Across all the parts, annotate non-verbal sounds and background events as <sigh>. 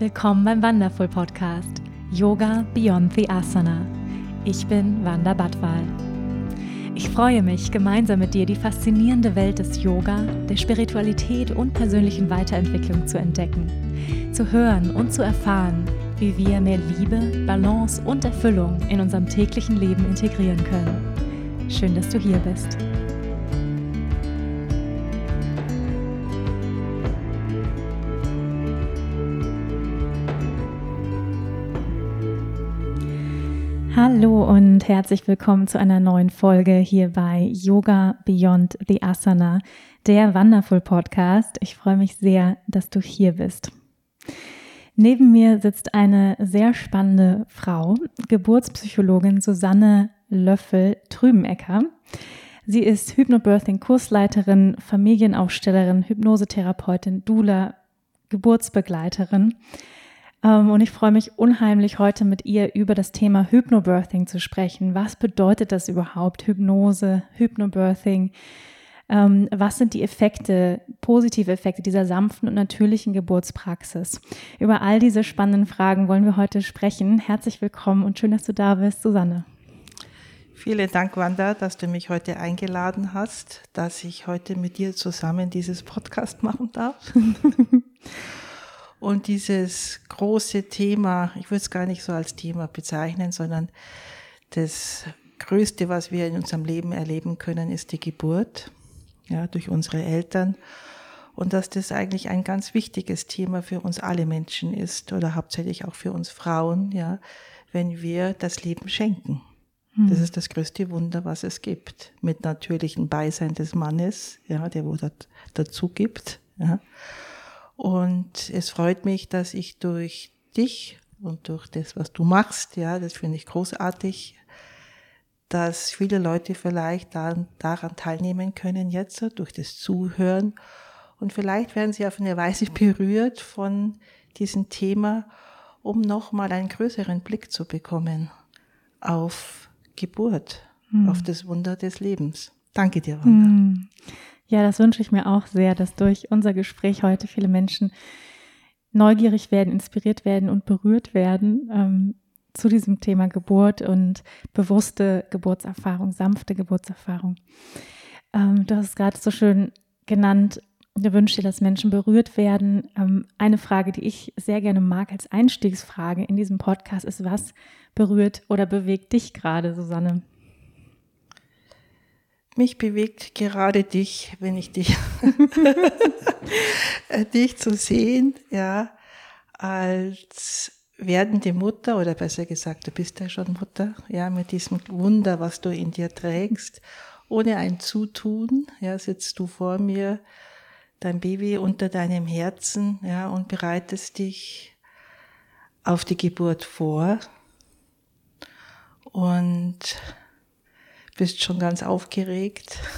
Willkommen beim Wonderful Podcast Yoga Beyond the Asana. Ich bin Wanda Badwal. Ich freue mich, gemeinsam mit dir die faszinierende Welt des Yoga, der Spiritualität und persönlichen Weiterentwicklung zu entdecken, zu hören und zu erfahren, wie wir mehr Liebe, Balance und Erfüllung in unserem täglichen Leben integrieren können. Schön, dass du hier bist. Hallo und herzlich willkommen zu einer neuen Folge hier bei Yoga Beyond the Asana, der Wonderful Podcast. Ich freue mich sehr, dass du hier bist. Neben mir sitzt eine sehr spannende Frau, Geburtspsychologin Susanne Löffel-Trübenecker. Sie ist Hypnobirthing-Kursleiterin, Familienaufstellerin, Hypnosetherapeutin, Doula, Geburtsbegleiterin und ich freue mich unheimlich, heute mit ihr über das Thema Hypnobirthing zu sprechen. Was bedeutet das überhaupt? Hypnose, Hypnobirthing. Ähm, was sind die Effekte, positive Effekte dieser sanften und natürlichen Geburtspraxis? Über all diese spannenden Fragen wollen wir heute sprechen. Herzlich willkommen und schön, dass du da bist, Susanne. Vielen Dank, Wanda, dass du mich heute eingeladen hast, dass ich heute mit dir zusammen dieses Podcast machen darf. <laughs> Und dieses große Thema, ich würde es gar nicht so als Thema bezeichnen, sondern das Größte, was wir in unserem Leben erleben können, ist die Geburt, ja, durch unsere Eltern. Und dass das eigentlich ein ganz wichtiges Thema für uns alle Menschen ist oder hauptsächlich auch für uns Frauen, ja, wenn wir das Leben schenken. Hm. Das ist das größte Wunder, was es gibt. Mit natürlichem Beisein des Mannes, ja, der wo das dazu gibt, ja. Und es freut mich, dass ich durch dich und durch das, was du machst, ja, das finde ich großartig, dass viele Leute vielleicht daran, daran teilnehmen können jetzt durch das Zuhören und vielleicht werden sie auf eine Weise berührt von diesem Thema, um nochmal einen größeren Blick zu bekommen auf Geburt, hm. auf das Wunder des Lebens. Danke dir, Wanda. Hm. Ja, das wünsche ich mir auch sehr, dass durch unser Gespräch heute viele Menschen neugierig werden, inspiriert werden und berührt werden ähm, zu diesem Thema Geburt und bewusste Geburtserfahrung, sanfte Geburtserfahrung. Ähm, du hast es gerade so schön genannt, du wünschst dir, dass Menschen berührt werden. Ähm, eine Frage, die ich sehr gerne mag als Einstiegsfrage in diesem Podcast ist, was berührt oder bewegt dich gerade, Susanne? Mich bewegt gerade dich, wenn ich dich, <laughs> <laughs> dich zu sehen, ja, als werdende Mutter oder besser gesagt, du bist ja schon Mutter, ja, mit diesem Wunder, was du in dir trägst, ohne ein Zutun, ja, sitzt du vor mir, dein Baby unter deinem Herzen, ja, und bereitest dich auf die Geburt vor. Und bist schon ganz aufgeregt. <laughs>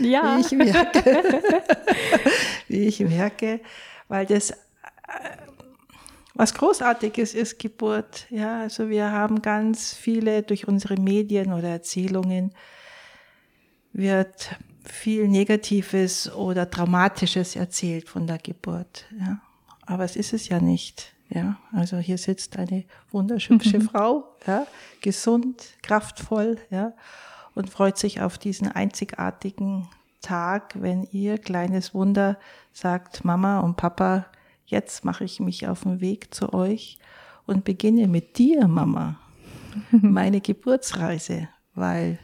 Ja. Wie ich merke. <laughs> Wie ich merke, weil das äh, was Großartiges ist Geburt. Ja, also wir haben ganz viele durch unsere Medien oder Erzählungen wird viel Negatives oder Dramatisches erzählt von der Geburt. Ja, aber es ist es ja nicht. Ja, also hier sitzt eine wunderschöne mhm. Frau, ja, gesund, kraftvoll, ja, und freut sich auf diesen einzigartigen Tag, wenn ihr kleines Wunder sagt, Mama und Papa, jetzt mache ich mich auf den Weg zu euch und beginne mit dir, Mama, <laughs> meine Geburtsreise, weil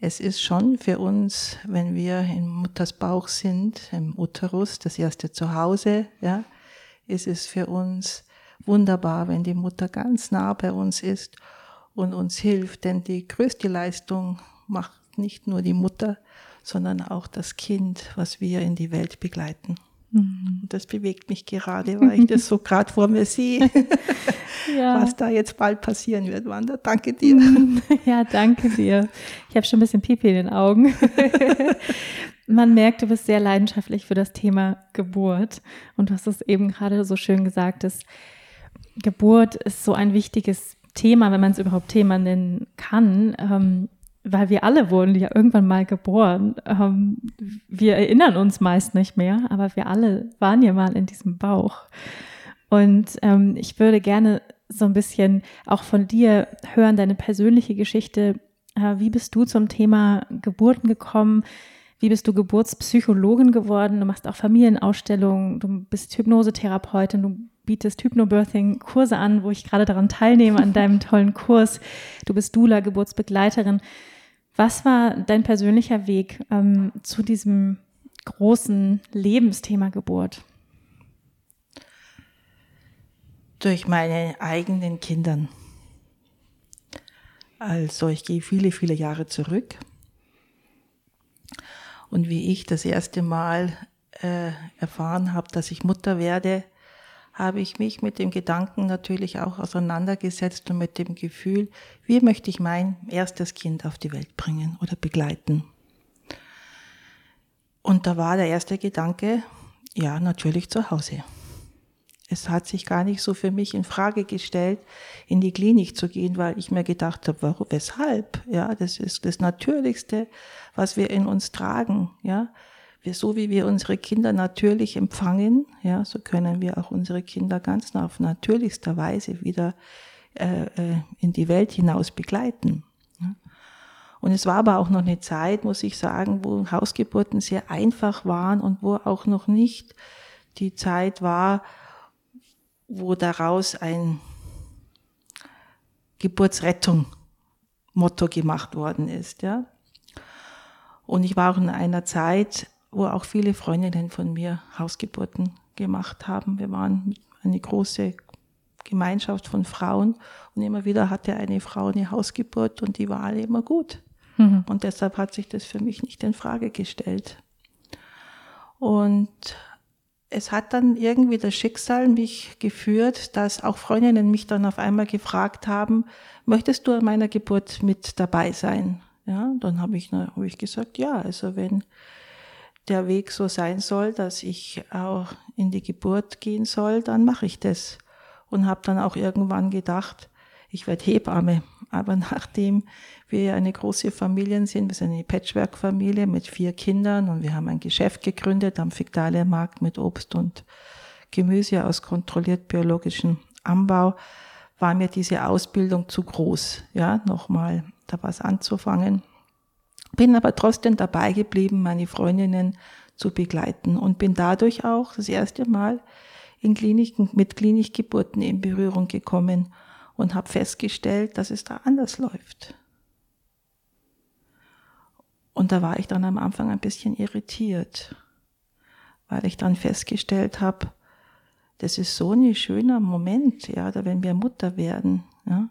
es ist schon für uns, wenn wir in Mutters Bauch sind, im Uterus, das erste Zuhause, ja, ist es für uns wunderbar, wenn die Mutter ganz nah bei uns ist und uns hilft, denn die größte Leistung macht nicht nur die Mutter, sondern auch das Kind, was wir in die Welt begleiten. Mhm. Das bewegt mich gerade, weil ich das so <laughs> gerade vor mir sehe, <laughs> ja. was da jetzt bald passieren wird, Wanda. Danke dir. <laughs> Ja, danke dir. Ich habe schon ein bisschen Pipi in den Augen. Man merkt, du bist sehr leidenschaftlich für das Thema Geburt. Und du hast es eben gerade so schön gesagt, dass Geburt ist so ein wichtiges Thema, wenn man es überhaupt Thema nennen kann, ähm, weil wir alle wurden ja irgendwann mal geboren. Ähm, wir erinnern uns meist nicht mehr, aber wir alle waren ja mal in diesem Bauch. Und ähm, ich würde gerne so ein bisschen auch von dir hören, deine persönliche Geschichte. Äh, wie bist du zum Thema Geburten gekommen? Wie bist du Geburtspsychologin geworden? Du machst auch Familienausstellungen, du bist Hypnosetherapeutin, du bietest Hypnobirthing-Kurse an, wo ich gerade daran teilnehme, an deinem tollen Kurs. Du bist Dula, Geburtsbegleiterin. Was war dein persönlicher Weg ähm, zu diesem großen Lebensthema Geburt? Durch meine eigenen Kindern. Also ich gehe viele, viele Jahre zurück. Und wie ich das erste Mal äh, erfahren habe, dass ich Mutter werde, habe ich mich mit dem Gedanken natürlich auch auseinandergesetzt und mit dem Gefühl, wie möchte ich mein erstes Kind auf die Welt bringen oder begleiten. Und da war der erste Gedanke, ja, natürlich zu Hause. Es hat sich gar nicht so für mich in Frage gestellt, in die Klinik zu gehen, weil ich mir gedacht habe, warum, weshalb? Ja, das ist das Natürlichste, was wir in uns tragen. Ja, wir, so wie wir unsere Kinder natürlich empfangen, ja, so können wir auch unsere Kinder ganz auf natürlichster Weise wieder äh, äh, in die Welt hinaus begleiten. Und es war aber auch noch eine Zeit, muss ich sagen, wo Hausgeburten sehr einfach waren und wo auch noch nicht die Zeit war, wo daraus ein Geburtsrettung Motto gemacht worden ist, ja. Und ich war auch in einer Zeit, wo auch viele Freundinnen von mir Hausgeburten gemacht haben. Wir waren eine große Gemeinschaft von Frauen und immer wieder hatte eine Frau eine Hausgeburt und die war alle immer gut. Mhm. Und deshalb hat sich das für mich nicht in Frage gestellt. Und es hat dann irgendwie das Schicksal mich geführt, dass auch Freundinnen mich dann auf einmal gefragt haben, möchtest du an meiner Geburt mit dabei sein? Ja, dann habe ich, hab ich gesagt, ja, also wenn der Weg so sein soll, dass ich auch in die Geburt gehen soll, dann mache ich das. Und habe dann auch irgendwann gedacht, ich werde Hebamme. Aber <laughs> nachdem wir eine große Familie sind, wir sind eine Patchwork-Familie mit vier Kindern und wir haben ein Geschäft gegründet am Markt mit Obst und Gemüse aus kontrolliert biologischem Anbau, war mir diese Ausbildung zu groß, ja, nochmal da was anzufangen. Bin aber trotzdem dabei geblieben, meine Freundinnen zu begleiten und bin dadurch auch das erste Mal in Kliniken, mit Klinikgeburten in Berührung gekommen und habe festgestellt, dass es da anders läuft. Und da war ich dann am Anfang ein bisschen irritiert, weil ich dann festgestellt habe, das ist so ein schöner Moment, ja, da wenn wir Mutter werden, ja,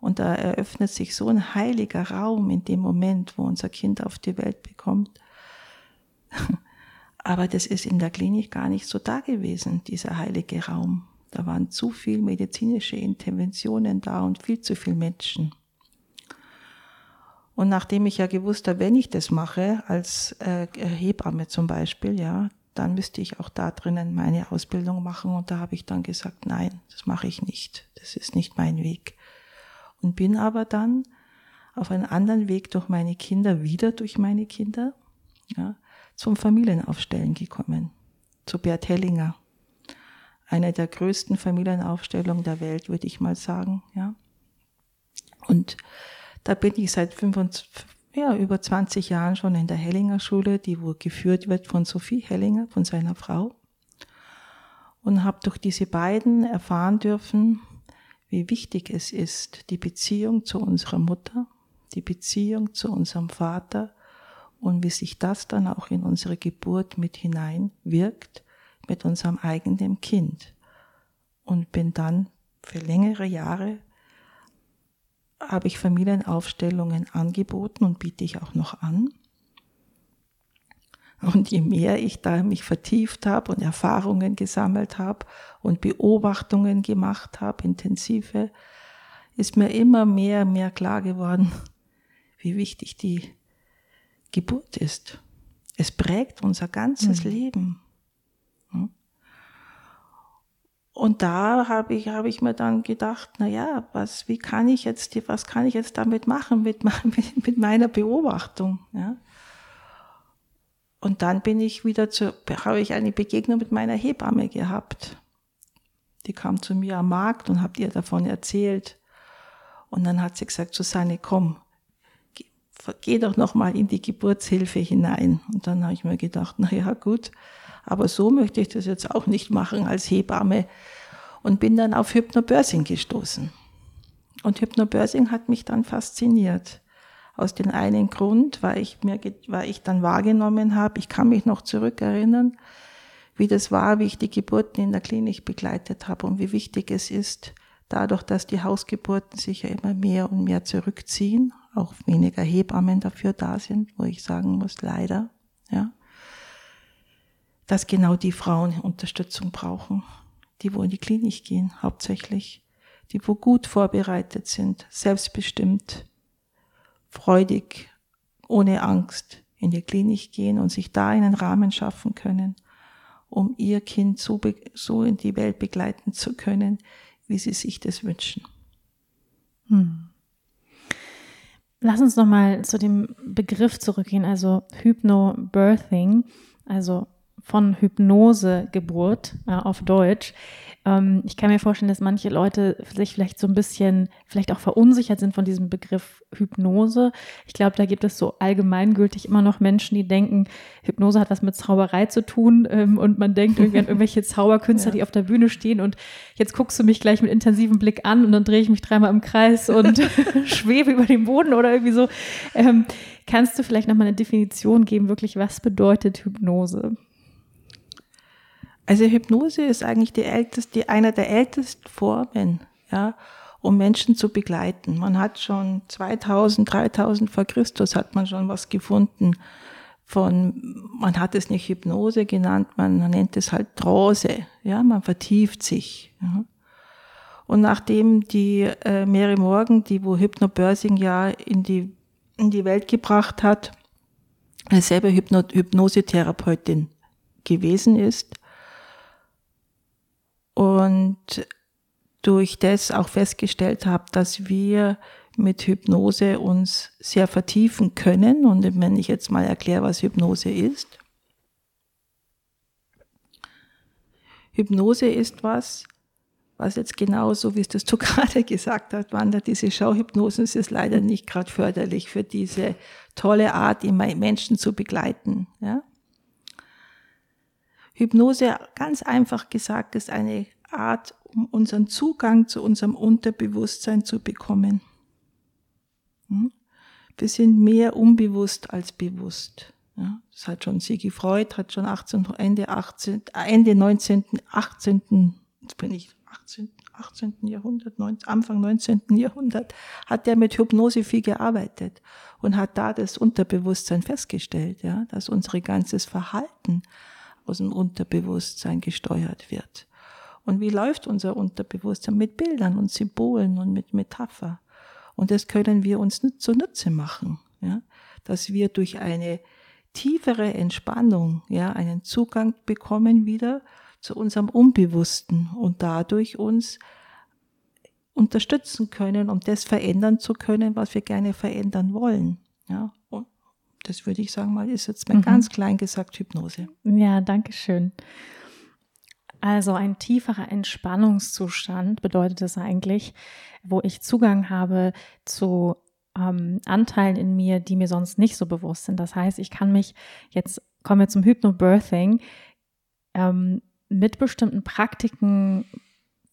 und da eröffnet sich so ein heiliger Raum in dem Moment, wo unser Kind auf die Welt bekommt. <laughs> Aber das ist in der Klinik gar nicht so da gewesen, dieser heilige Raum. Da waren zu viel medizinische Interventionen da und viel zu viele Menschen. Und nachdem ich ja gewusst habe, wenn ich das mache, als äh, Hebamme zum Beispiel, ja, dann müsste ich auch da drinnen meine Ausbildung machen. Und da habe ich dann gesagt, nein, das mache ich nicht. Das ist nicht mein Weg. Und bin aber dann auf einen anderen Weg durch meine Kinder, wieder durch meine Kinder, ja, zum Familienaufstellen gekommen. Zu Bert Hellinger eine der größten Familienaufstellungen der Welt, würde ich mal sagen, ja. Und da bin ich seit 25, ja, über 20 Jahren schon in der Hellinger Schule, die wo geführt wird von Sophie Hellinger, von seiner Frau. Und habe durch diese beiden erfahren dürfen, wie wichtig es ist, die Beziehung zu unserer Mutter, die Beziehung zu unserem Vater und wie sich das dann auch in unsere Geburt mit hineinwirkt mit unserem eigenen Kind und bin dann für längere Jahre habe ich Familienaufstellungen angeboten und biete ich auch noch an. Und je mehr ich da mich vertieft habe und Erfahrungen gesammelt habe und Beobachtungen gemacht habe, intensive, ist mir immer mehr, mehr klar geworden, wie wichtig die Geburt ist. Es prägt unser ganzes mhm. Leben. Und da habe ich, habe ich mir dann gedacht, na ja, was, wie kann ich jetzt, was kann ich jetzt damit machen mit, <laughs> mit, mit meiner Beobachtung, ja? Und dann bin ich wieder zu, habe ich eine Begegnung mit meiner Hebamme gehabt, Die kam zu mir am Markt und habt ihr davon erzählt. Und dann hat sie gesagt, Susanne, komm, geh, geh doch noch mal in die Geburtshilfe hinein. Und dann habe ich mir gedacht, na ja, gut, aber so möchte ich das jetzt auch nicht machen als Hebamme. Und bin dann auf Hypnobirthing gestoßen. Und Hypnobirthing hat mich dann fasziniert. Aus dem einen Grund, weil ich mir, weil ich dann wahrgenommen habe, ich kann mich noch zurückerinnern, wie das war, wie ich die Geburten in der Klinik begleitet habe und wie wichtig es ist, dadurch, dass die Hausgeburten sich ja immer mehr und mehr zurückziehen, auch weniger Hebammen dafür da sind, wo ich sagen muss, leider, ja, dass genau die Frauen Unterstützung brauchen, die wo in die Klinik gehen, hauptsächlich, die wo gut vorbereitet sind, selbstbestimmt, freudig, ohne Angst in die Klinik gehen und sich da einen Rahmen schaffen können, um ihr Kind so, so in die Welt begleiten zu können, wie sie sich das wünschen. Hm. Lass uns nochmal zu dem Begriff zurückgehen, also Hypnobirthing, also von Hypnosegeburt äh, auf Deutsch. Ähm, ich kann mir vorstellen, dass manche Leute sich vielleicht so ein bisschen, vielleicht auch verunsichert sind von diesem Begriff Hypnose. Ich glaube, da gibt es so allgemeingültig immer noch Menschen, die denken, Hypnose hat was mit Zauberei zu tun ähm, und man denkt irgendwie an irgendwelche <laughs> Zauberkünstler, ja. die auf der Bühne stehen und jetzt guckst du mich gleich mit intensivem Blick an und dann drehe ich mich dreimal im Kreis und <laughs> schwebe über den Boden oder irgendwie so. Ähm, kannst du vielleicht nochmal eine Definition geben, wirklich, was bedeutet Hypnose? Also Hypnose ist eigentlich die älteste, einer der ältesten Formen, ja, um Menschen zu begleiten. Man hat schon 2000, 3000 vor Christus hat man schon was gefunden von, man hat es nicht Hypnose genannt, man nennt es halt Trance, ja, man vertieft sich. Ja. Und nachdem die äh, Mary Morgan, die wo Hypnobirthing ja in die, in die Welt gebracht hat, selber Hypno Hypnosetherapeutin gewesen ist, und durch das auch festgestellt habe, dass wir mit Hypnose uns sehr vertiefen können. Und wenn ich jetzt mal erkläre, was Hypnose ist. Hypnose ist was, was jetzt genauso, wie es das <laughs> du gerade gesagt hast, Wanda, diese Schauhypnosen ist leider nicht gerade förderlich für diese tolle Art, immer Menschen zu begleiten. Ja? Hypnose, ganz einfach gesagt, ist eine Art, um unseren Zugang zu unserem Unterbewusstsein zu bekommen. Hm? Wir sind mehr unbewusst als bewusst. das hat schon Sigi Freud, hat schon 18, Ende 18, Ende 19., 18., jetzt bin ich 18, 18. Jahrhundert, 19, Anfang 19. Jahrhundert, hat er mit Hypnose viel gearbeitet und hat da das Unterbewusstsein festgestellt, ja, dass unser ganzes Verhalten aus dem Unterbewusstsein gesteuert wird. Und wie läuft unser Unterbewusstsein? Mit Bildern und Symbolen und mit Metapher. Und das können wir uns zunutze machen, ja? dass wir durch eine tiefere Entspannung ja, einen Zugang bekommen wieder zu unserem Unbewussten und dadurch uns unterstützen können, um das verändern zu können, was wir gerne verändern wollen. Ja, und das würde ich sagen mal, ist jetzt mal mhm. ganz klein gesagt Hypnose. Ja, danke schön. Also ein tieferer Entspannungszustand bedeutet es eigentlich, wo ich Zugang habe zu ähm, Anteilen in mir, die mir sonst nicht so bewusst sind. Das heißt, ich kann mich, jetzt kommen wir zum Hypnobirthing, ähm, mit bestimmten Praktiken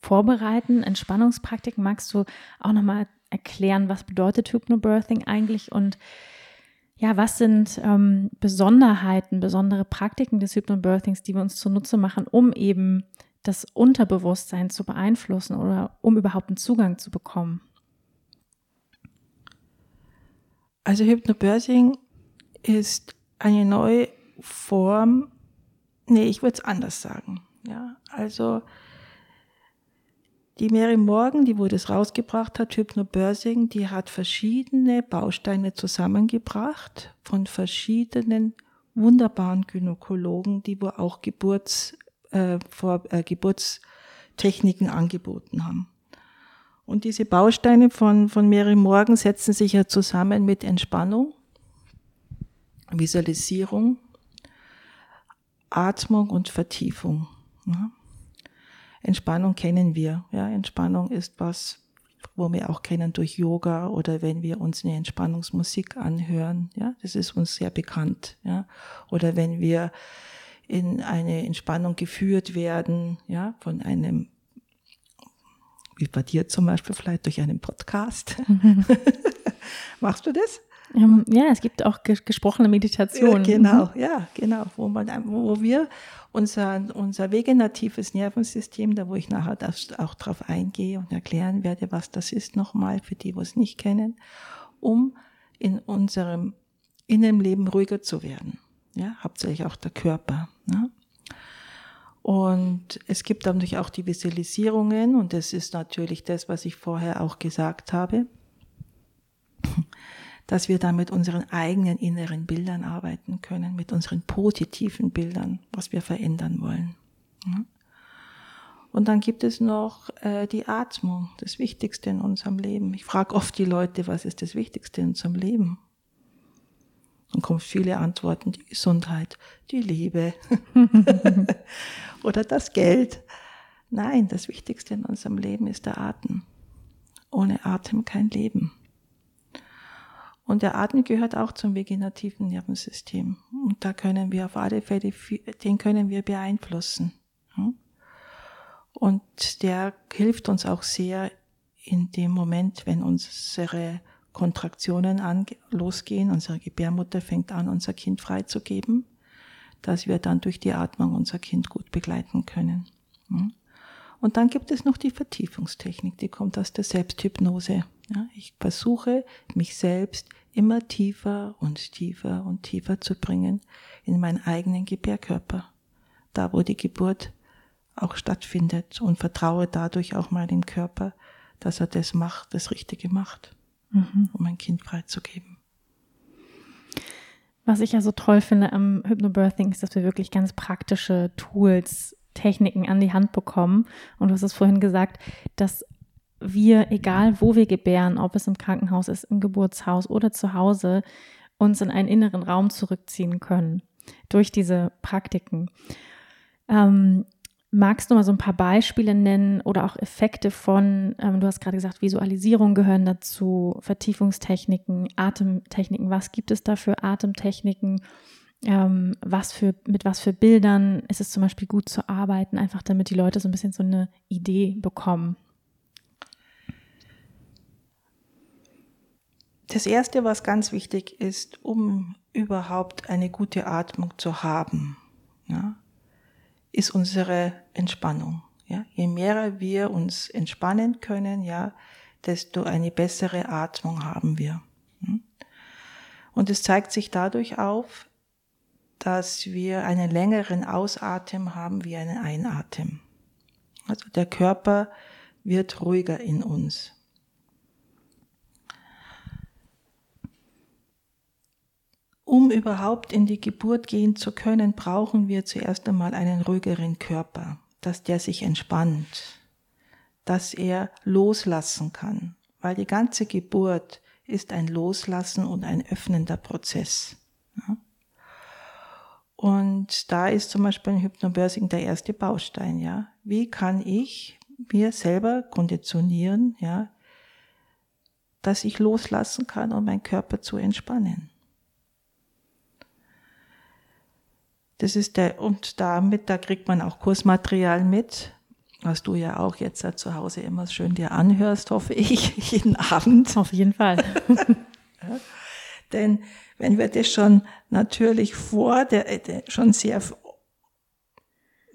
vorbereiten, Entspannungspraktiken. Magst du auch nochmal erklären, was bedeutet Hypnobirthing eigentlich und ja, was sind ähm, Besonderheiten, besondere Praktiken des Hypnobirthings, die wir uns zunutze machen, um eben das Unterbewusstsein zu beeinflussen oder um überhaupt einen Zugang zu bekommen? Also Hypnobirthing ist eine neue Form, nee, ich würde es anders sagen. Ja, also die Mary Morgan, die wo das rausgebracht hat, Hypnobirthing, die hat verschiedene Bausteine zusammengebracht von verschiedenen wunderbaren Gynäkologen, die wo auch Geburts, äh, vor, äh, Geburtstechniken angeboten haben. Und diese Bausteine von, von Mary Morgan setzen sich ja zusammen mit Entspannung, Visualisierung, Atmung und Vertiefung. Ja. Entspannung kennen wir. Ja, Entspannung ist was, wo wir auch kennen durch Yoga oder wenn wir uns eine Entspannungsmusik anhören. Ja, das ist uns sehr bekannt. Ja, oder wenn wir in eine Entspannung geführt werden, ja, von einem, wie bei dir zum Beispiel, vielleicht durch einen Podcast. <laughs> Machst du das? Ähm, ja, es gibt auch gesprochene Meditationen. Genau, mhm. ja, genau, wo, man, wo wir unser, unser vegetatives Nervensystem, da wo ich nachher auch drauf eingehe und erklären werde, was das ist nochmal für die, wo es nicht kennen, um in unserem Innenleben ruhiger zu werden. Ja, hauptsächlich auch der Körper. Ne? Und es gibt natürlich auch die Visualisierungen und das ist natürlich das, was ich vorher auch gesagt habe dass wir da mit unseren eigenen inneren Bildern arbeiten können, mit unseren positiven Bildern, was wir verändern wollen. Und dann gibt es noch äh, die Atmung, das Wichtigste in unserem Leben. Ich frage oft die Leute, was ist das Wichtigste in unserem Leben? Dann kommen viele Antworten, die Gesundheit, die Liebe <laughs> oder das Geld. Nein, das Wichtigste in unserem Leben ist der Atem. Ohne Atem kein Leben. Und der Atem gehört auch zum vegetativen Nervensystem. Und da können wir auf alle Fälle, den können wir beeinflussen. Und der hilft uns auch sehr in dem Moment, wenn unsere Kontraktionen an, losgehen, unsere Gebärmutter fängt an, unser Kind freizugeben, dass wir dann durch die Atmung unser Kind gut begleiten können. Und dann gibt es noch die Vertiefungstechnik, die kommt aus der Selbsthypnose. Ja, ich versuche, mich selbst immer tiefer und tiefer und tiefer zu bringen in meinen eigenen Gebärkörper, da wo die Geburt auch stattfindet und vertraue dadurch auch mal dem Körper, dass er das macht, das Richtige macht, mhm. um ein Kind freizugeben. Was ich ja so toll finde am Hypnobirthing ist, dass wir wirklich ganz praktische Tools, Techniken an die Hand bekommen. Und du hast es vorhin gesagt, dass wir, egal wo wir gebären, ob es im Krankenhaus ist, im Geburtshaus oder zu Hause, uns in einen inneren Raum zurückziehen können durch diese Praktiken. Ähm, magst du mal so ein paar Beispiele nennen oder auch Effekte von, ähm, du hast gerade gesagt, Visualisierung gehören dazu, Vertiefungstechniken, Atemtechniken. Was gibt es da für Atemtechniken? Ähm, was für, mit was für Bildern ist es zum Beispiel gut zu arbeiten, einfach damit die Leute so ein bisschen so eine Idee bekommen? Das Erste, was ganz wichtig ist, um überhaupt eine gute Atmung zu haben, ja, ist unsere Entspannung. Ja. Je mehr wir uns entspannen können, ja, desto eine bessere Atmung haben wir. Hm. Und es zeigt sich dadurch auf, dass wir einen längeren Ausatmen haben wie einen Einatmen. Also der Körper wird ruhiger in uns. Um überhaupt in die Geburt gehen zu können, brauchen wir zuerst einmal einen ruhigeren Körper, dass der sich entspannt, dass er loslassen kann, weil die ganze Geburt ist ein Loslassen und ein öffnender Prozess. Und da ist zum Beispiel ein Hypnobirthing der erste Baustein, ja. Wie kann ich mir selber konditionieren, ja, dass ich loslassen kann, um meinen Körper zu entspannen? Das ist der, und damit, da kriegt man auch Kursmaterial mit, was du ja auch jetzt ja zu Hause immer schön dir anhörst, hoffe ich, <laughs> jeden Abend. Auf jeden Fall. <laughs> ja. Denn wenn wir das schon natürlich vor der, der, schon sehr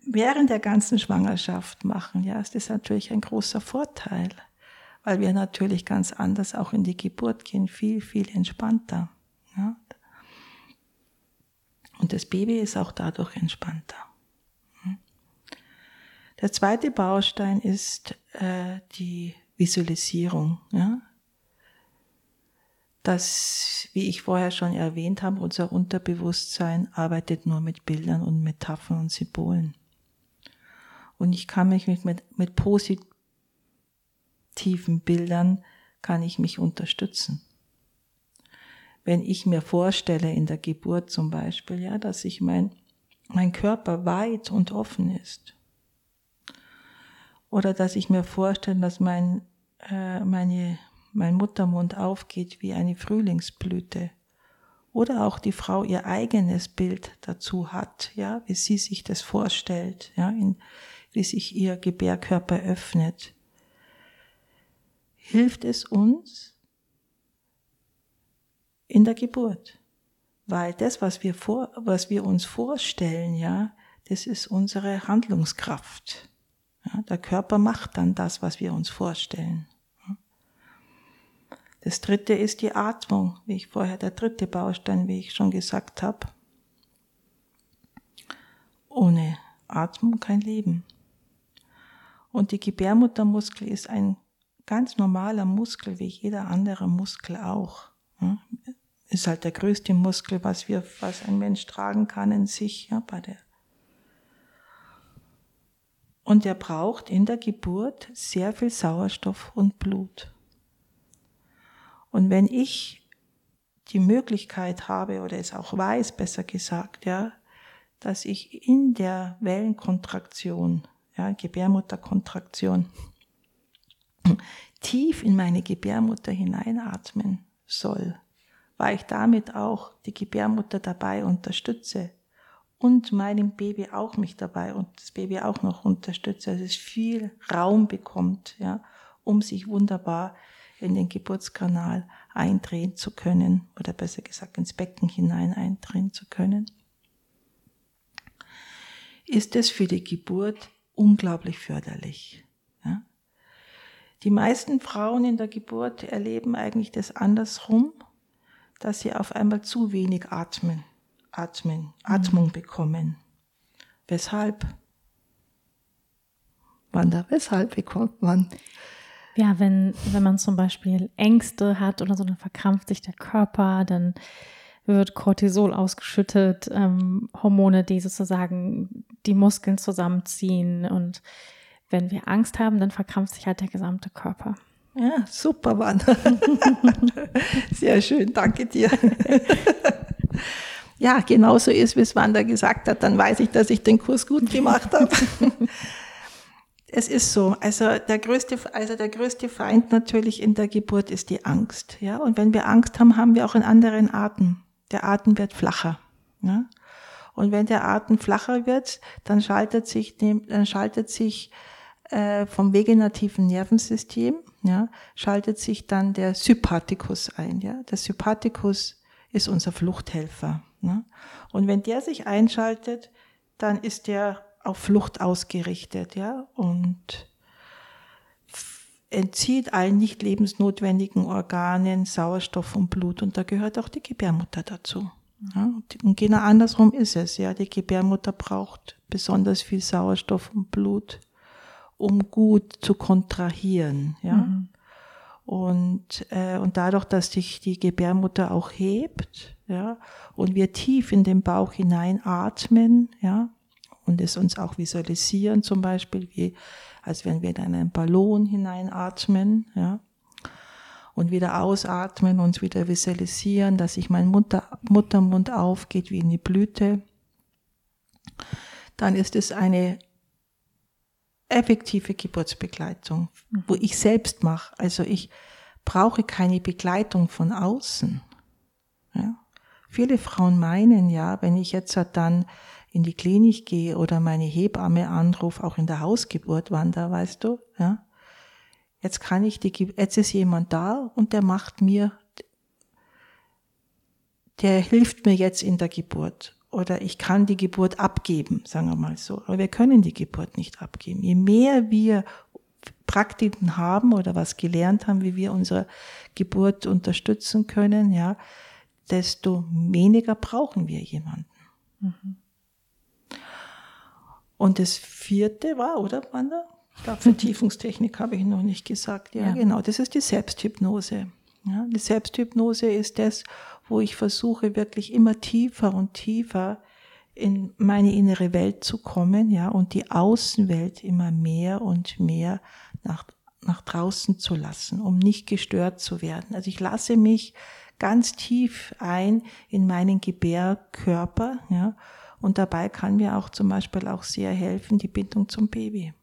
während der ganzen Schwangerschaft machen, ja, ist das natürlich ein großer Vorteil, weil wir natürlich ganz anders auch in die Geburt gehen, viel, viel entspannter. Ja. Und das Baby ist auch dadurch entspannter. Hm? Der zweite Baustein ist äh, die Visualisierung. Ja? Das, wie ich vorher schon erwähnt habe, unser Unterbewusstsein arbeitet nur mit Bildern und Metaphern und Symbolen. Und ich kann mich mit, mit, mit positiven Bildern, kann ich mich unterstützen wenn ich mir vorstelle in der Geburt zum Beispiel, ja, dass ich mein, mein Körper weit und offen ist. Oder dass ich mir vorstelle, dass mein, äh, meine, mein Muttermund aufgeht wie eine Frühlingsblüte. Oder auch die Frau ihr eigenes Bild dazu hat, ja, wie sie sich das vorstellt, ja, in, wie sich ihr Gebärkörper öffnet. Hilft es uns in der Geburt? Weil das, was wir vor, was wir uns vorstellen, ja, das ist unsere Handlungskraft. Ja, der Körper macht dann das, was wir uns vorstellen. Das dritte ist die Atmung, wie ich vorher, der dritte Baustein, wie ich schon gesagt habe. Ohne Atmung kein Leben. Und die Gebärmuttermuskel ist ein ganz normaler Muskel, wie jeder andere Muskel auch ist halt der größte Muskel, was wir, was ein Mensch tragen kann in sich, ja, bei der. Und er braucht in der Geburt sehr viel Sauerstoff und Blut. Und wenn ich die Möglichkeit habe oder es auch weiß, besser gesagt, ja, dass ich in der Wellenkontraktion, ja, Gebärmutterkontraktion, tief in meine Gebärmutter hineinatmen soll, weil ich damit auch die Gebärmutter dabei unterstütze und meinem Baby auch mich dabei und das Baby auch noch unterstütze, dass es viel Raum bekommt, ja, um sich wunderbar in den Geburtskanal eindrehen zu können oder besser gesagt ins Becken hinein eindrehen zu können, ist es für die Geburt unglaublich förderlich. Ja. Die meisten Frauen in der Geburt erleben eigentlich das andersrum dass sie auf einmal zu wenig atmen, atmen, mhm. Atmung bekommen. Weshalb? Wanda, weshalb bekommt man? Ja, wenn, wenn man zum Beispiel Ängste hat oder so, dann verkrampft sich der Körper, dann wird Cortisol ausgeschüttet, ähm, Hormone, die sozusagen die Muskeln zusammenziehen. Und wenn wir Angst haben, dann verkrampft sich halt der gesamte Körper. Ja, super, Wanda. <laughs> Sehr schön, danke dir. <laughs> ja, genauso ist, wie es Wanda gesagt hat, dann weiß ich, dass ich den Kurs gut gemacht habe. <laughs> es ist so, also der größte, also der größte Feind natürlich in der Geburt ist die Angst, ja. Und wenn wir Angst haben, haben wir auch einen anderen Atem. Der Atem wird flacher, ja. Und wenn der Atem flacher wird, dann schaltet sich, dann schaltet sich äh, vom vegetativen Nervensystem, ja, schaltet sich dann der Sympathikus ein. Ja. Der Sympathikus ist unser Fluchthelfer. Ne? Und wenn der sich einschaltet, dann ist der auf Flucht ausgerichtet, ja, und entzieht allen nicht lebensnotwendigen Organen Sauerstoff und Blut und da gehört auch die Gebärmutter dazu. Ja, und genau andersrum ist es, ja, die Gebärmutter braucht besonders viel Sauerstoff und Blut um gut zu kontrahieren. Ja? Mhm. Und, äh, und dadurch, dass sich die Gebärmutter auch hebt, ja, und wir tief in den Bauch hinein atmen, ja, und es uns auch visualisieren, zum Beispiel, wie, als wenn wir in einen Ballon hineinatmen, ja, und wieder ausatmen, uns wieder visualisieren, dass sich mein Mutter, Muttermund aufgeht wie eine Blüte, dann ist es eine effektive Geburtsbegleitung, mhm. wo ich selbst mache. Also ich brauche keine Begleitung von außen. Ja? Viele Frauen meinen ja, wenn ich jetzt dann in die Klinik gehe oder meine Hebamme anrufe, auch in der Hausgeburt wander, weißt du, ja, jetzt kann ich die, jetzt ist jemand da und der macht mir, der hilft mir jetzt in der Geburt oder ich kann die Geburt abgeben, sagen wir mal so. Aber wir können die Geburt nicht abgeben. Je mehr wir Praktiken haben oder was gelernt haben, wie wir unsere Geburt unterstützen können, ja, desto weniger brauchen wir jemanden. Mhm. Und das vierte war, oder Wanda? Vertiefungstechnik <laughs> habe ich noch nicht gesagt. Ja, ja, genau. Das ist die Selbsthypnose. Ja, die Selbsthypnose ist das, wo ich versuche, wirklich immer tiefer und tiefer in meine innere Welt zu kommen, ja, und die Außenwelt immer mehr und mehr nach, nach draußen zu lassen, um nicht gestört zu werden. Also ich lasse mich ganz tief ein in meinen Gebärkörper, ja, und dabei kann mir auch zum Beispiel auch sehr helfen die Bindung zum Baby.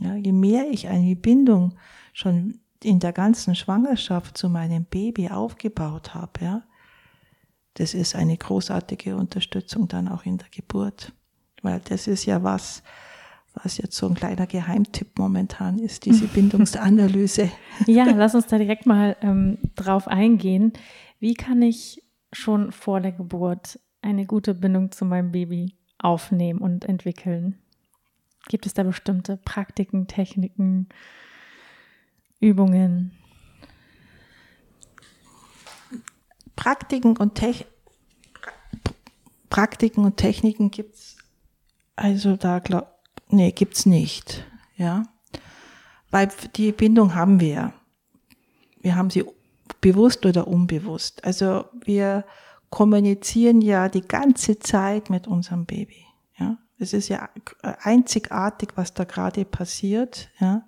Ja, je mehr ich eine Bindung schon in der ganzen Schwangerschaft zu meinem Baby aufgebaut habe, ja, das ist eine großartige Unterstützung dann auch in der Geburt. Weil das ist ja was, was jetzt so ein kleiner Geheimtipp momentan ist, diese <laughs> Bindungsanalyse. ja, lass uns da direkt mal ähm, drauf eingehen. Wie kann ich schon vor der Geburt eine gute Bindung zu meinem Baby aufnehmen und entwickeln? Gibt es da bestimmte Praktiken, Techniken, Übungen? Praktiken und, Te Praktiken und Techniken gibt es also da glaub, nee, gibt's nicht, ja. Weil die Bindung haben wir. Wir haben sie bewusst oder unbewusst. Also wir kommunizieren ja die ganze Zeit mit unserem Baby, ja. Es ist ja einzigartig, was da gerade passiert, ja,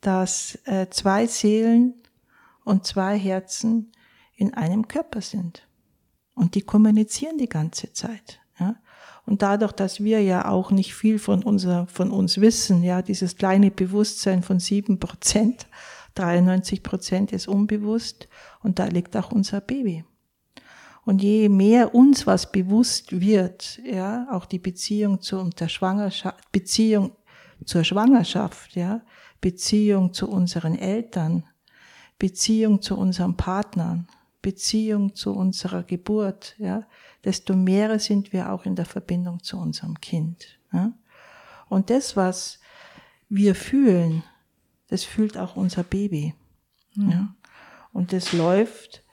dass äh, zwei Seelen und zwei Herzen in einem Körper sind. Und die kommunizieren die ganze Zeit. Ja. Und dadurch, dass wir ja auch nicht viel von, unser, von uns wissen, ja, dieses kleine Bewusstsein von sieben Prozent, 93 Prozent ist unbewusst und da liegt auch unser Baby. Und je mehr uns was bewusst wird, ja, auch die Beziehung zu der Schwangerschaft, Beziehung zur Schwangerschaft, ja, Beziehung zu unseren Eltern, Beziehung zu unseren Partnern, Beziehung zu unserer Geburt, ja, desto mehr sind wir auch in der Verbindung zu unserem Kind. Ja. Und das, was wir fühlen, das fühlt auch unser Baby. Mhm. Ja. Und das läuft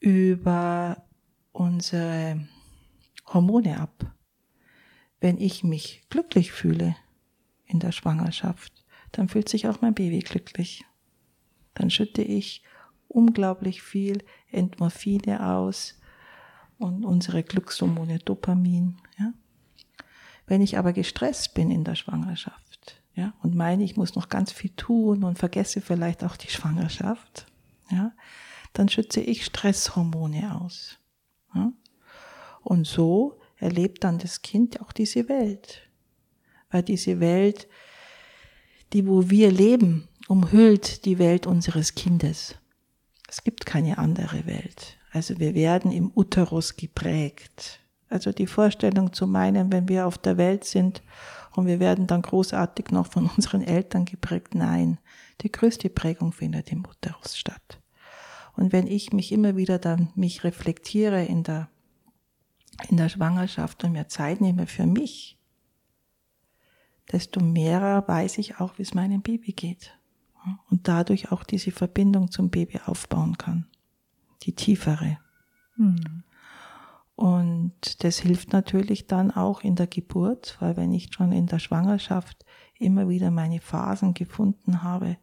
über unsere Hormone ab. Wenn ich mich glücklich fühle in der Schwangerschaft, dann fühlt sich auch mein Baby glücklich. Dann schütte ich unglaublich viel Endorphine aus und unsere Glückshormone Dopamin. Ja. Wenn ich aber gestresst bin in der Schwangerschaft ja, und meine, ich muss noch ganz viel tun und vergesse vielleicht auch die Schwangerschaft, ja, dann schütze ich Stresshormone aus. Ja. Und so erlebt dann das Kind auch diese Welt. Weil diese Welt, die wo wir leben, umhüllt die Welt unseres Kindes. Es gibt keine andere Welt. Also wir werden im Uterus geprägt. Also die Vorstellung zu meinen, wenn wir auf der Welt sind und wir werden dann großartig noch von unseren Eltern geprägt, nein, die größte Prägung findet im Uterus statt. Und wenn ich mich immer wieder dann mich reflektiere in der, in der Schwangerschaft und mir Zeit nehme für mich, desto mehr weiß ich auch, wie es meinem Baby geht und dadurch auch diese Verbindung zum Baby aufbauen kann. Die tiefere. Mhm. Und das hilft natürlich dann auch in der Geburt, weil wenn ich schon in der Schwangerschaft immer wieder meine Phasen gefunden habe,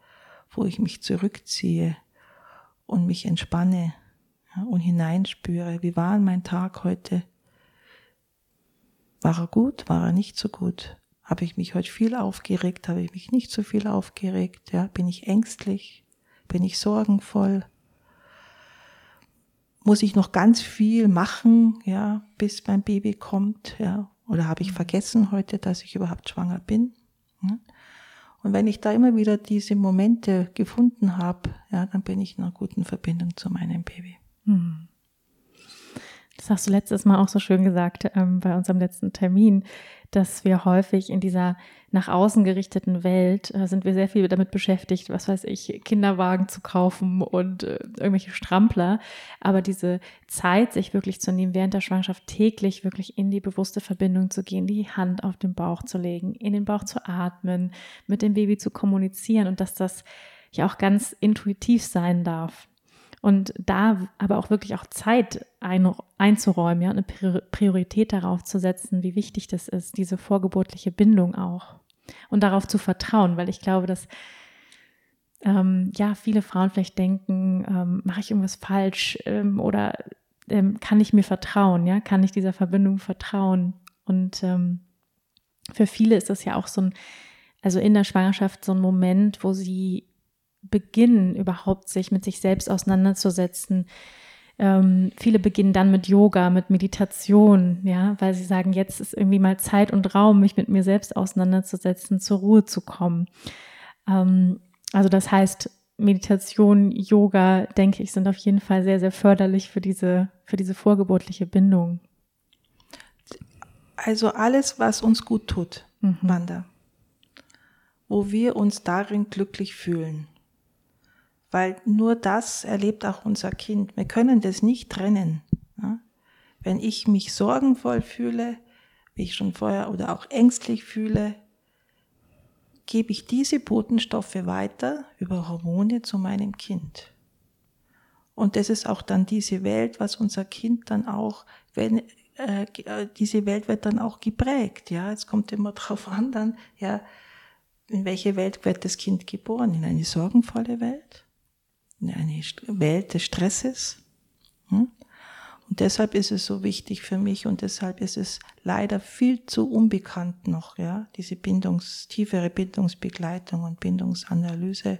wo ich mich zurückziehe und mich entspanne ja, und hineinspüre, wie war mein Tag heute? War er gut? War er nicht so gut? Habe ich mich heute viel aufgeregt? Habe ich mich nicht so viel aufgeregt? Ja, bin ich ängstlich? Bin ich sorgenvoll? Muss ich noch ganz viel machen, ja, bis mein Baby kommt, ja? Oder habe ich vergessen heute, dass ich überhaupt schwanger bin? Ja? Und wenn ich da immer wieder diese Momente gefunden habe, ja, dann bin ich in einer guten Verbindung zu meinem Baby. Hm. Das hast du letztes Mal auch so schön gesagt ähm, bei unserem letzten Termin, dass wir häufig in dieser nach außen gerichteten Welt äh, sind wir sehr viel damit beschäftigt, was weiß ich, Kinderwagen zu kaufen und äh, irgendwelche Strampler. Aber diese Zeit, sich wirklich zu nehmen, während der Schwangerschaft täglich wirklich in die bewusste Verbindung zu gehen, die Hand auf den Bauch zu legen, in den Bauch zu atmen, mit dem Baby zu kommunizieren und dass das ja auch ganz intuitiv sein darf. Und da aber auch wirklich auch Zeit ein, einzuräumen, ja, eine Priorität darauf zu setzen, wie wichtig das ist, diese vorgeburtliche Bindung auch. Und darauf zu vertrauen, weil ich glaube, dass ähm, ja viele Frauen vielleicht denken, ähm, mache ich irgendwas falsch ähm, oder ähm, kann ich mir vertrauen, ja, kann ich dieser Verbindung vertrauen? Und ähm, für viele ist das ja auch so ein, also in der Schwangerschaft so ein Moment, wo sie beginnen, überhaupt sich mit sich selbst auseinanderzusetzen, ähm, viele beginnen dann mit Yoga, mit Meditation, ja, weil sie sagen, jetzt ist irgendwie mal Zeit und Raum, mich mit mir selbst auseinanderzusetzen, zur Ruhe zu kommen. Ähm, also das heißt, Meditation, Yoga, denke ich, sind auf jeden Fall sehr, sehr förderlich für diese, für diese vorgeburtliche Bindung. Also alles, was uns gut tut, mhm. Wanda, wo wir uns darin glücklich fühlen. Weil nur das erlebt auch unser Kind. Wir können das nicht trennen. Ja? Wenn ich mich sorgenvoll fühle, wie ich schon vorher, oder auch ängstlich fühle, gebe ich diese Botenstoffe weiter über Hormone zu meinem Kind. Und das ist auch dann diese Welt, was unser Kind dann auch, wenn äh, äh, diese Welt wird dann auch geprägt. Ja, es kommt immer <laughs> drauf an, dann ja, in welche Welt wird das Kind geboren? In eine sorgenvolle Welt, in eine Welt des Stresses. Hm? Und deshalb ist es so wichtig für mich und deshalb ist es leider viel zu unbekannt noch, ja, diese Bindungs, tiefere Bindungsbegleitung und Bindungsanalyse,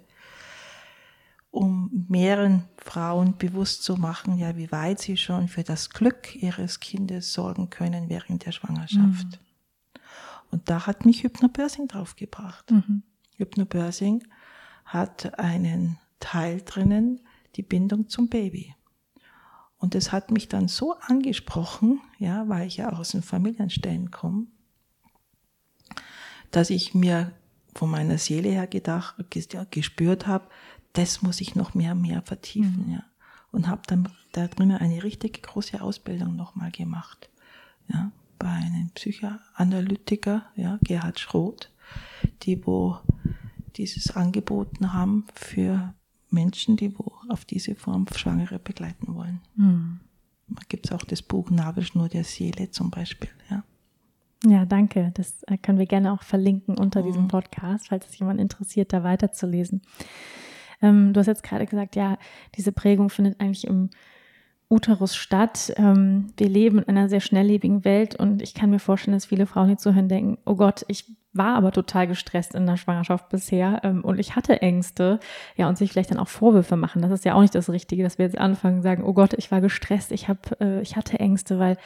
um mehreren Frauen bewusst zu machen, ja, wie weit sie schon für das Glück ihres Kindes sorgen können während der Schwangerschaft. Mhm. Und da hat mich Hypnobirthing draufgebracht. Mhm. Hypnobirthing hat einen Teil drinnen, die Bindung zum Baby. Und das hat mich dann so angesprochen, ja, weil ich ja auch aus den Familienstellen komme, dass ich mir von meiner Seele her gedacht, gespürt habe, das muss ich noch mehr, mehr vertiefen, mhm. ja. Und habe dann da drinnen eine richtig große Ausbildung nochmal gemacht, ja, bei einem Psychoanalytiker, ja, Gerhard Schroth, die wo dieses angeboten haben für Menschen, die wo auf diese Form Schwangere begleiten wollen. Mhm. Da gibt es auch das Buch Nabelschnur der Seele zum Beispiel. Ja, ja danke. Das äh, können wir gerne auch verlinken unter mhm. diesem Podcast, falls es jemand interessiert, da weiterzulesen. Ähm, du hast jetzt gerade gesagt, ja, diese Prägung findet eigentlich im Uterus statt. Ähm, wir leben in einer sehr schnelllebigen Welt und ich kann mir vorstellen, dass viele Frauen hier zuhören denken, oh Gott, ich war aber total gestresst in der Schwangerschaft bisher ähm, und ich hatte Ängste, ja, und sich vielleicht dann auch Vorwürfe machen. Das ist ja auch nicht das Richtige, dass wir jetzt anfangen und sagen, oh Gott, ich war gestresst, ich habe, äh, ich hatte Ängste, weil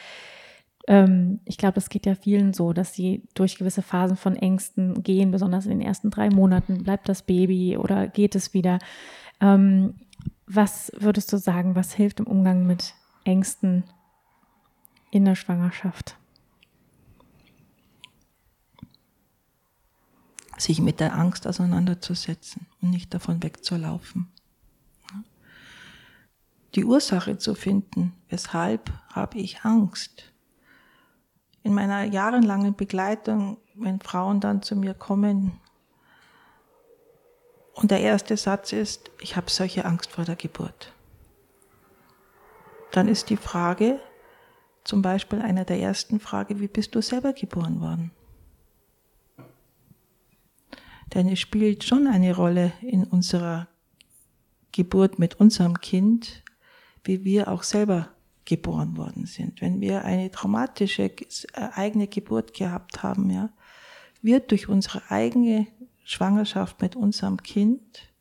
ähm, ich glaube, das geht ja vielen so, dass sie durch gewisse Phasen von Ängsten gehen, besonders in den ersten drei Monaten. Bleibt das Baby oder geht es wieder? Ähm, was würdest du sagen, was hilft im Umgang mit Ängsten in der Schwangerschaft? Sich mit der Angst auseinanderzusetzen und nicht davon wegzulaufen. Die Ursache zu finden, weshalb habe ich Angst. In meiner jahrelangen Begleitung, wenn Frauen dann zu mir kommen und der erste Satz ist, ich habe solche Angst vor der Geburt. Dann ist die Frage, zum Beispiel einer der ersten Frage, wie bist du selber geboren worden? Denn es spielt schon eine Rolle in unserer Geburt mit unserem Kind, wie wir auch selber geboren worden sind. Wenn wir eine traumatische äh, eigene Geburt gehabt haben, ja, wird durch unsere eigene Schwangerschaft mit unserem Kind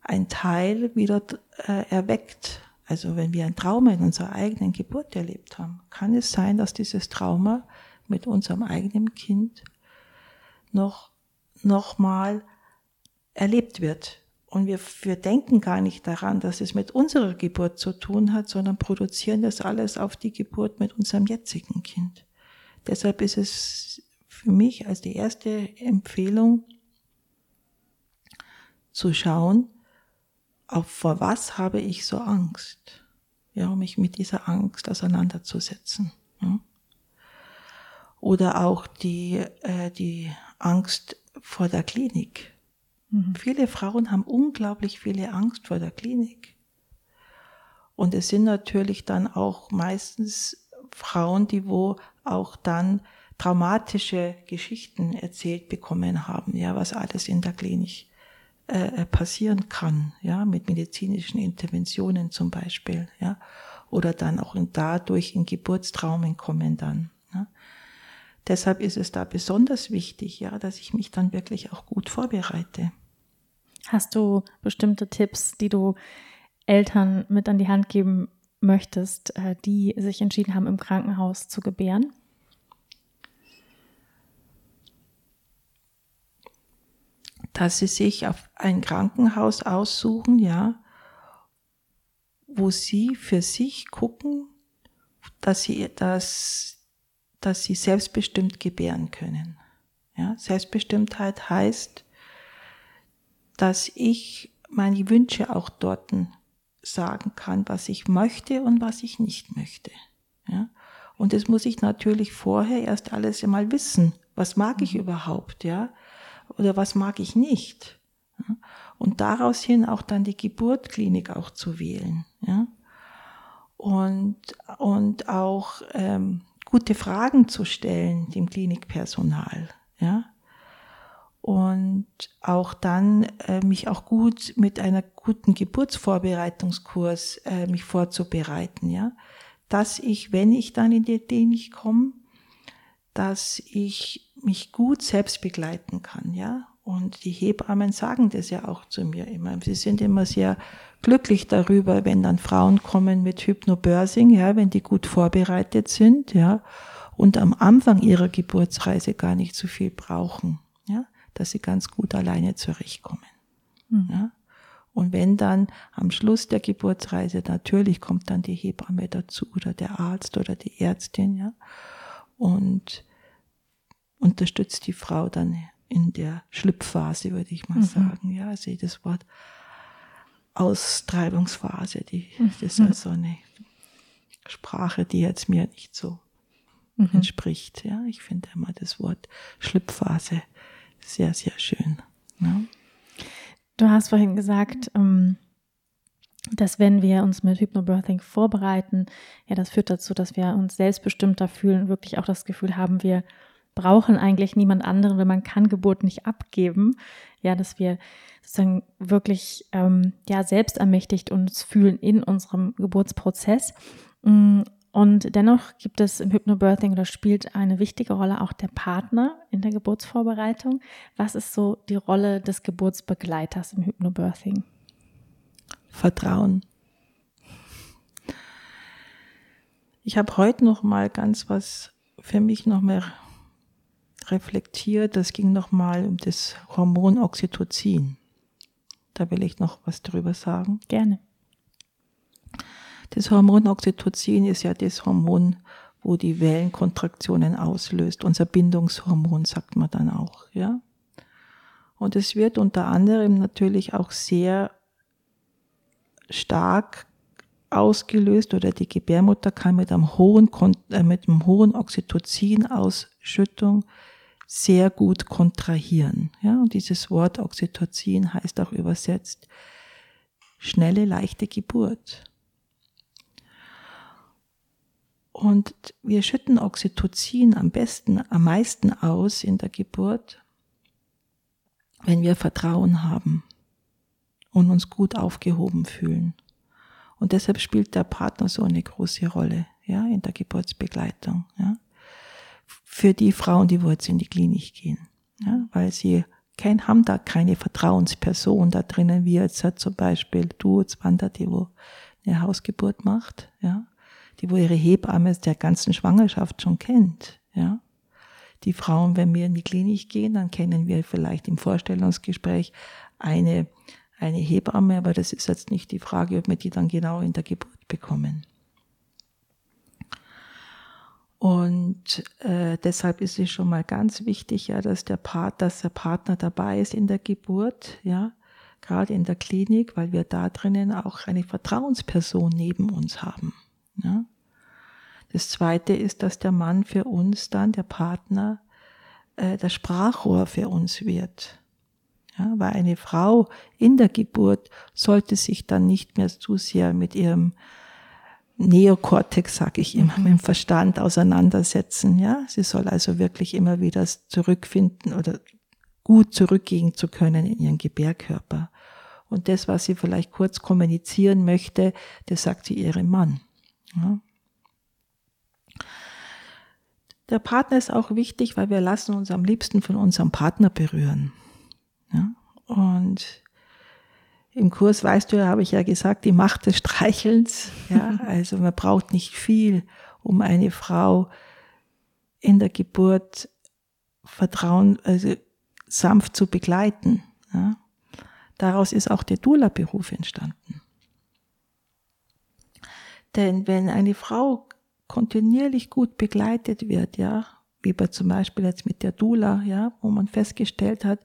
ein Teil wieder äh, erweckt. Also wenn wir ein Trauma in unserer eigenen Geburt erlebt haben, kann es sein, dass dieses Trauma mit unserem eigenen Kind noch, noch mal erlebt wird. Und wir, wir denken gar nicht daran, dass es mit unserer Geburt zu tun hat, sondern produzieren das alles auf die Geburt mit unserem jetzigen Kind. Deshalb ist es für mich als die erste Empfehlung zu schauen, auf vor was habe ich so Angst? Ja, um mich mit dieser Angst auseinanderzusetzen. Ja. Oder auch die, äh, die Angst vor der Klinik. Mhm. Viele Frauen haben unglaublich viele Angst vor der Klinik. Und es sind natürlich dann auch meistens Frauen, die wo auch dann traumatische Geschichten erzählt bekommen haben, ja, was alles in der Klinik äh, passieren kann, ja, mit medizinischen Interventionen zum Beispiel, ja, oder dann auch in, dadurch in Geburtstraumen kommen dann. Ja. Deshalb ist es da besonders wichtig, ja, dass ich mich dann wirklich auch gut vorbereite. Hast du bestimmte Tipps, die du Eltern mit an die Hand geben möchtest, äh, die sich entschieden haben, im Krankenhaus zu gebären? Dass sie sich auf ein Krankenhaus aussuchen, ja, wo sie für sich gucken, dass sie, dass, dass sie selbstbestimmt gebären können. Ja, Selbstbestimmtheit heißt, dass ich meine Wünsche auch dort sagen kann, was ich möchte und was ich nicht möchte. Ja? Und das muss ich natürlich vorher erst alles einmal wissen. Was mag ich überhaupt, ja? Oder was mag ich nicht? Und daraus hin auch dann die Geburtklinik auch zu wählen, ja? Und, und auch ähm, gute Fragen zu stellen dem Klinikpersonal, ja? und auch dann äh, mich auch gut mit einer guten Geburtsvorbereitungskurs äh, mich vorzubereiten, ja, dass ich, wenn ich dann in die Klinik komme, dass ich mich gut selbst begleiten kann, ja. Und die Hebammen sagen das ja auch zu mir immer. Sie sind immer sehr glücklich darüber, wenn dann Frauen kommen mit Hypnobirthing, ja, wenn die gut vorbereitet sind, ja, und am Anfang ihrer Geburtsreise gar nicht so viel brauchen, ja dass sie ganz gut alleine zurechtkommen. Mhm. Ja? Und wenn dann am Schluss der Geburtsreise, natürlich kommt dann die Hebamme dazu oder der Arzt oder die Ärztin, ja, und unterstützt die Frau dann in der Schlüpfphase, würde ich mal mhm. sagen. Ja, also das Wort Austreibungsphase, die, mhm. das ist also eine Sprache, die jetzt mir nicht so mhm. entspricht. Ja, ich finde immer das Wort Schlüpfphase sehr, sehr schön. Ja. Du hast vorhin gesagt, ähm, dass wenn wir uns mit Hypnobirthing vorbereiten, ja, das führt dazu, dass wir uns selbstbestimmter fühlen, wirklich auch das Gefühl haben, wir brauchen eigentlich niemand anderen, weil man kann Geburt nicht abgeben. Ja, dass wir sozusagen wirklich ähm, ja selbst ermächtigt uns fühlen in unserem Geburtsprozess. Mm, und dennoch gibt es im Hypnobirthing oder spielt eine wichtige Rolle auch der Partner in der Geburtsvorbereitung. Was ist so die Rolle des Geburtsbegleiters im Hypnobirthing? Vertrauen. Ich habe heute noch mal ganz was für mich noch mehr reflektiert. Das ging noch mal um das Hormon Oxytocin. Da will ich noch was drüber sagen. Gerne. Das Hormon Oxytocin ist ja das Hormon, wo die Wellenkontraktionen auslöst. Unser Bindungshormon sagt man dann auch, ja. Und es wird unter anderem natürlich auch sehr stark ausgelöst oder die Gebärmutter kann mit einem hohen, äh, mit einem hohen Oxytocin-Ausschüttung sehr gut kontrahieren. Ja, und dieses Wort Oxytocin heißt auch übersetzt schnelle, leichte Geburt. Und wir schütten Oxytocin am besten, am meisten aus in der Geburt, wenn wir Vertrauen haben und uns gut aufgehoben fühlen. Und deshalb spielt der Partner so eine große Rolle, ja, in der Geburtsbegleitung, ja. Für die Frauen, die wo jetzt in die Klinik gehen, ja, weil sie kein, haben da keine Vertrauensperson da drinnen, wie jetzt zum Beispiel du, jetzt die wo eine Hausgeburt macht, ja die wo ihre Hebamme der ganzen Schwangerschaft schon kennt, ja. Die Frauen, wenn wir in die Klinik gehen, dann kennen wir vielleicht im Vorstellungsgespräch eine, eine Hebamme, aber das ist jetzt nicht die Frage, ob wir die dann genau in der Geburt bekommen. Und äh, deshalb ist es schon mal ganz wichtig, ja, dass der Part, dass der Partner dabei ist in der Geburt, ja, gerade in der Klinik, weil wir da drinnen auch eine Vertrauensperson neben uns haben. Ja. Das zweite ist, dass der Mann für uns dann, der Partner, äh, das Sprachrohr für uns wird. Ja, weil eine Frau in der Geburt sollte sich dann nicht mehr zu sehr mit ihrem Neokortex, sag ich immer, mit dem Verstand auseinandersetzen. Ja, sie soll also wirklich immer wieder zurückfinden oder gut zurückgehen zu können in ihren Gebärkörper. Und das, was sie vielleicht kurz kommunizieren möchte, das sagt sie ihrem Mann. Ja. Der Partner ist auch wichtig, weil wir lassen uns am liebsten von unserem Partner berühren. Ja? Und im Kurs, weißt du, habe ich ja gesagt, die Macht des Streichelns. Ja, <laughs> also man braucht nicht viel, um eine Frau in der Geburt Vertrauen, also sanft zu begleiten. Ja. Daraus ist auch der Dula-Beruf entstanden. Denn wenn eine Frau kontinuierlich gut begleitet wird, ja, wie bei zum Beispiel jetzt mit der Dula, ja, wo man festgestellt hat,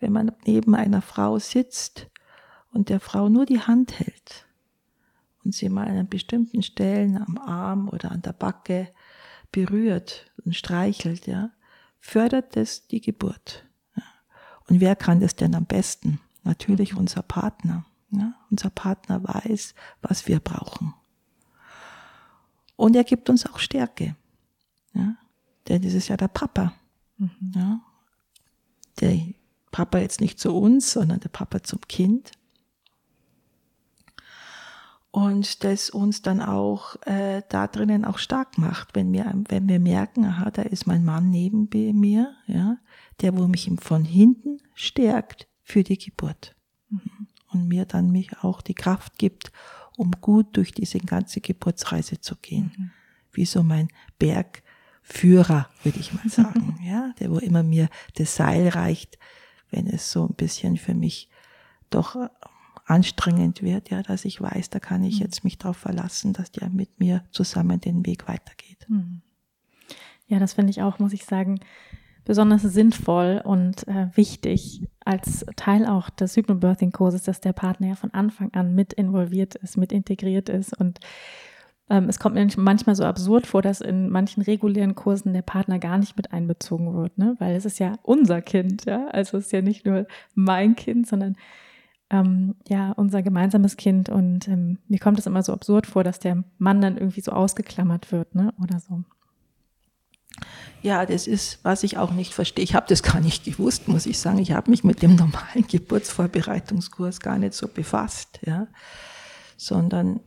wenn man neben einer Frau sitzt und der Frau nur die Hand hält und sie mal an bestimmten Stellen am Arm oder an der Backe berührt und streichelt, ja, fördert es die Geburt. Ja. Und wer kann das denn am besten? Natürlich mhm. unser Partner. Ja. Unser Partner weiß, was wir brauchen. Und er gibt uns auch Stärke. Ja. Denn das ist ja der Papa. Mhm. Ja. Der Papa jetzt nicht zu uns, sondern der Papa zum Kind und das uns dann auch äh, da drinnen auch stark macht, wenn wir, wenn wir merken, aha, da ist mein Mann neben mir, ja, der wo mich von hinten stärkt für die Geburt mhm. und mir dann mich auch die Kraft gibt, um gut durch diese ganze Geburtsreise zu gehen, mhm. wie so mein Bergführer, würde ich mal sagen, <laughs> ja, der wo immer mir das Seil reicht, wenn es so ein bisschen für mich doch anstrengend wird, ja, dass ich weiß, da kann ich mhm. jetzt mich darauf verlassen, dass der mit mir zusammen den Weg weitergeht. Mhm. Ja, das finde ich auch, muss ich sagen, besonders sinnvoll und äh, wichtig als Teil auch des Hypnobirthing-Kurses, dass der Partner ja von Anfang an mit involviert ist, mit integriert ist und ähm, es kommt mir manchmal so absurd vor, dass in manchen regulären Kursen der Partner gar nicht mit einbezogen wird, ne? weil es ist ja unser Kind, ja, also es ist ja nicht nur mein Kind, sondern ähm, ja unser gemeinsames Kind und ähm, mir kommt es immer so absurd vor, dass der Mann dann irgendwie so ausgeklammert wird, ne? Oder so. Ja, das ist, was ich auch nicht verstehe. Ich habe das gar nicht gewusst, muss ich sagen. Ich habe mich mit dem normalen Geburtsvorbereitungskurs gar nicht so befasst, ja. Sondern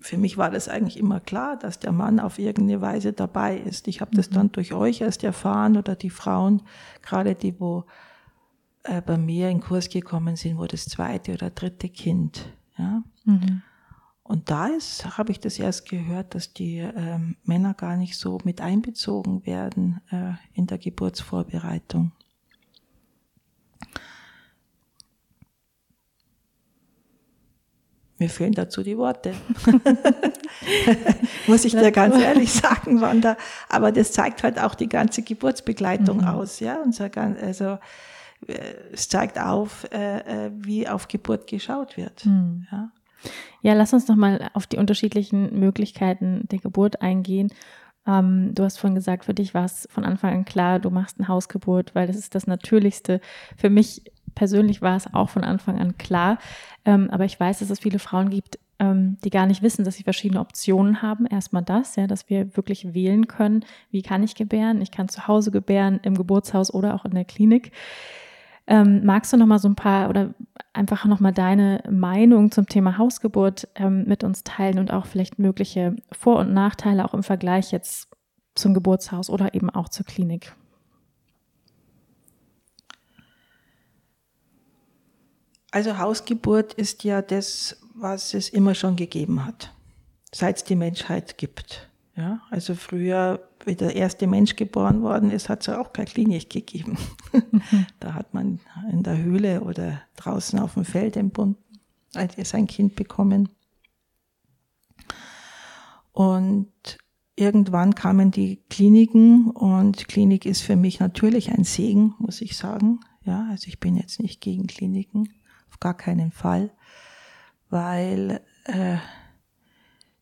für mich war das eigentlich immer klar, dass der Mann auf irgendeine Weise dabei ist. Ich habe das mhm. dann durch euch erst erfahren oder die Frauen, gerade die, wo äh, bei mir in Kurs gekommen sind, wo das zweite oder dritte Kind. Ja? Mhm. Und da ist, habe ich das erst gehört, dass die ähm, Männer gar nicht so mit einbezogen werden äh, in der Geburtsvorbereitung. Mir fehlen dazu die Worte. <laughs> Muss ich dir ganz ehrlich sagen, Wanda. Aber das zeigt halt auch die ganze Geburtsbegleitung mhm. aus, ja. Unser, also es zeigt auf, äh, äh, wie auf Geburt geschaut wird. Mhm. Ja. ja, lass uns noch mal auf die unterschiedlichen Möglichkeiten der Geburt eingehen. Ähm, du hast vorhin gesagt, für dich war es von Anfang an klar, du machst eine Hausgeburt, weil das ist das Natürlichste. Für mich persönlich war es auch von Anfang an klar. Ähm, aber ich weiß, dass es viele Frauen gibt, ähm, die gar nicht wissen, dass sie verschiedene Optionen haben. Erstmal das, ja, dass wir wirklich wählen können, wie kann ich gebären. Ich kann zu Hause gebären, im Geburtshaus oder auch in der Klinik. Ähm, magst du noch mal so ein paar oder einfach noch mal deine Meinung zum Thema Hausgeburt ähm, mit uns teilen und auch vielleicht mögliche Vor- und Nachteile auch im Vergleich jetzt zum Geburtshaus oder eben auch zur Klinik? Also Hausgeburt ist ja das, was es immer schon gegeben hat, seit es die Menschheit gibt. Ja, also früher, wie der erste Mensch geboren worden ist, hat es ja auch keine Klinik gegeben. da hat man in der Höhle oder draußen auf dem Feld entbunden, als er sein Kind bekommen. Und irgendwann kamen die Kliniken und Klinik ist für mich natürlich ein Segen, muss ich sagen. Ja, also ich bin jetzt nicht gegen Kliniken, auf gar keinen Fall, weil äh,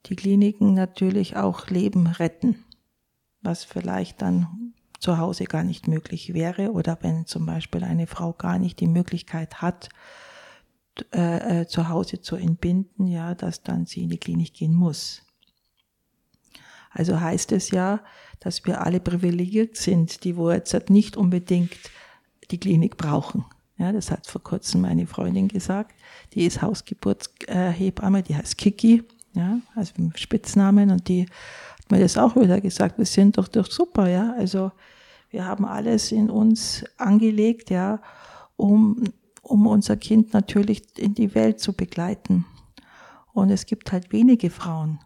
die Kliniken natürlich auch Leben retten, was vielleicht dann zu Hause gar nicht möglich wäre oder wenn zum Beispiel eine Frau gar nicht die Möglichkeit hat, äh, äh, zu Hause zu entbinden, ja, dass dann sie in die Klinik gehen muss. Also heißt es ja, dass wir alle privilegiert sind, die wo jetzt nicht unbedingt die Klinik brauchen. Ja, das hat vor kurzem meine Freundin gesagt. Die ist Hausgeburtshebamme, die heißt Kiki ja, also Spitznamen und die hat mir das auch wieder gesagt, wir sind doch, doch super, ja, also wir haben alles in uns angelegt, ja, um um unser Kind natürlich in die Welt zu begleiten. Und es gibt halt wenige Frauen,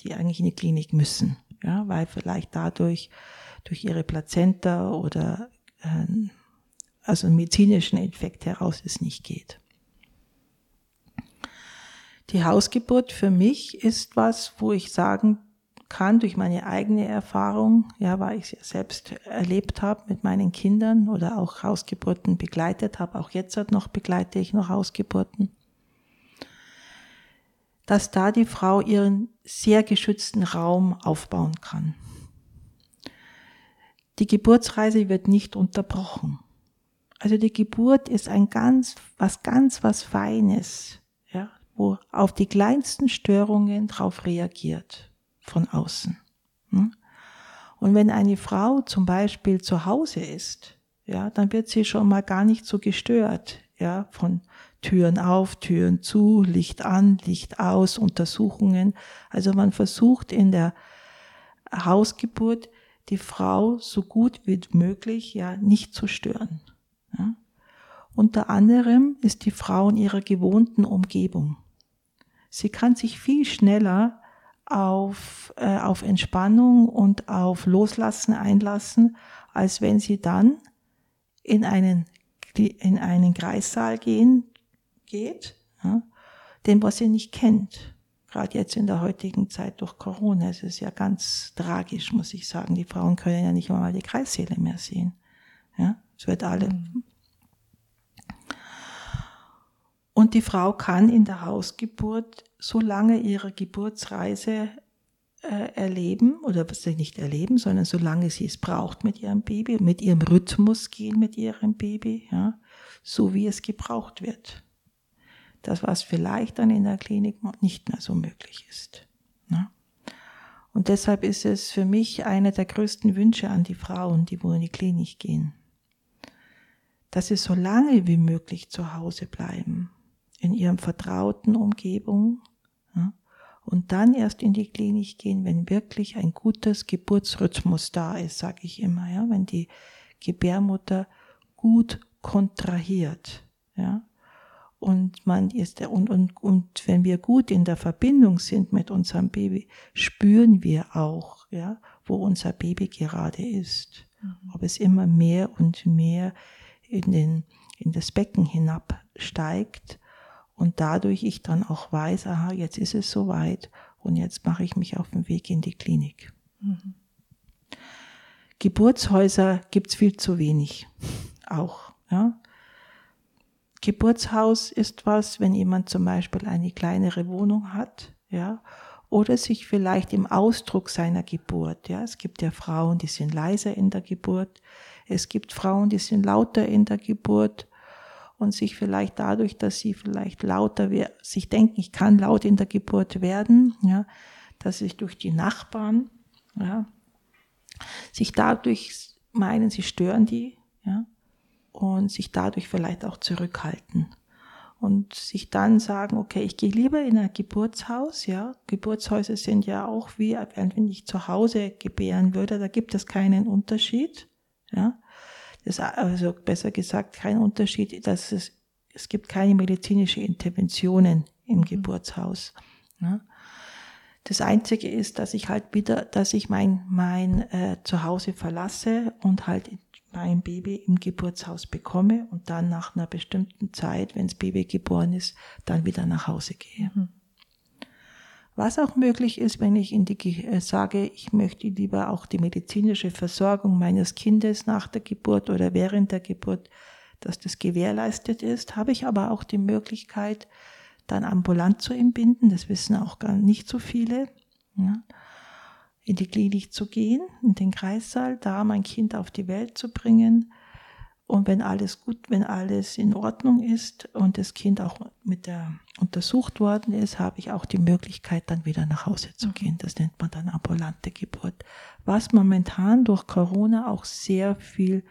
die eigentlich in die Klinik müssen, ja, weil vielleicht dadurch durch ihre Plazenta oder äh, also einen medizinischen Infekt heraus es nicht geht. Die Hausgeburt für mich ist was, wo ich sagen kann, durch meine eigene Erfahrung, ja, weil ich es selbst erlebt habe mit meinen Kindern oder auch Hausgeburten begleitet habe, auch jetzt noch begleite ich noch Hausgeburten, dass da die Frau ihren sehr geschützten Raum aufbauen kann. Die Geburtsreise wird nicht unterbrochen. Also die Geburt ist ein ganz, was ganz, was Feines, wo auf die kleinsten Störungen drauf reagiert von außen. Hm? Und wenn eine Frau zum Beispiel zu Hause ist, ja, dann wird sie schon mal gar nicht so gestört, ja, von Türen auf, Türen zu, Licht an, Licht aus, Untersuchungen. Also man versucht in der Hausgeburt die Frau so gut wie möglich ja nicht zu stören. Ja. Unter anderem ist die Frau in ihrer gewohnten Umgebung. Sie kann sich viel schneller auf, äh, auf Entspannung und auf Loslassen einlassen, als wenn sie dann in einen, in einen Kreissaal gehen, geht, ja, den was sie nicht kennt. Gerade jetzt in der heutigen Zeit durch Corona, es ist ja ganz tragisch, muss ich sagen. Die Frauen können ja nicht einmal die Kreissäle mehr sehen. Ja, es wird alle. Mhm. Und die Frau kann in der Hausgeburt so lange ihre Geburtsreise äh, erleben oder sie nicht erleben, sondern solange sie es braucht mit ihrem Baby, mit ihrem Rhythmus gehen mit ihrem Baby, ja, so wie es gebraucht wird. Das, was vielleicht dann in der Klinik nicht mehr so möglich ist. Ne? Und deshalb ist es für mich einer der größten Wünsche an die Frauen, die wohl in die Klinik gehen, dass sie so lange wie möglich zu Hause bleiben, in ihrem vertrauten Umgebung ja, und dann erst in die Klinik gehen, wenn wirklich ein gutes Geburtsrhythmus da ist, sage ich immer, ja, wenn die Gebärmutter gut kontrahiert, ja, und man ist und, und, und wenn wir gut in der Verbindung sind mit unserem Baby, spüren wir auch, ja, wo unser Baby gerade ist. Mhm. Ob es immer mehr und mehr in den, in das Becken hinabsteigt und dadurch ich dann auch weiß, aha, jetzt ist es soweit und jetzt mache ich mich auf den Weg in die Klinik. Mhm. Geburtshäuser gibt's viel zu wenig. Auch, ja. Geburtshaus ist was, wenn jemand zum Beispiel eine kleinere Wohnung hat, ja, oder sich vielleicht im Ausdruck seiner Geburt, ja, es gibt ja Frauen, die sind leiser in der Geburt, es gibt Frauen, die sind lauter in der Geburt und sich vielleicht dadurch, dass sie vielleicht lauter, sich denken, ich kann laut in der Geburt werden, ja, dass sich durch die Nachbarn, ja, sich dadurch meinen, sie stören die, ja, und sich dadurch vielleicht auch zurückhalten und sich dann sagen, okay, ich gehe lieber in ein Geburtshaus, ja. Geburtshäuser sind ja auch wie, wenn ich zu Hause gebären würde, da gibt es keinen Unterschied, ja. Das, also besser gesagt, kein Unterschied, dass es, es gibt keine medizinische Interventionen im mhm. Geburtshaus. Ja. Das Einzige ist, dass ich halt wieder, dass ich mein, mein äh, Zuhause verlasse und halt mein Baby im Geburtshaus bekomme und dann nach einer bestimmten Zeit, wenn das Baby geboren ist, dann wieder nach Hause gehe. Mhm. Was auch möglich ist, wenn ich in die, äh, sage, ich möchte lieber auch die medizinische Versorgung meines Kindes nach der Geburt oder während der Geburt, dass das gewährleistet ist, habe ich aber auch die Möglichkeit, dann ambulant zu entbinden. Das wissen auch gar nicht so viele. Ja in die Klinik zu gehen, in den Kreissaal, da mein Kind auf die Welt zu bringen. Und wenn alles gut, wenn alles in Ordnung ist und das Kind auch mit der untersucht worden ist, habe ich auch die Möglichkeit, dann wieder nach Hause zu mhm. gehen. Das nennt man dann ambulante Geburt. Was momentan durch Corona auch sehr viel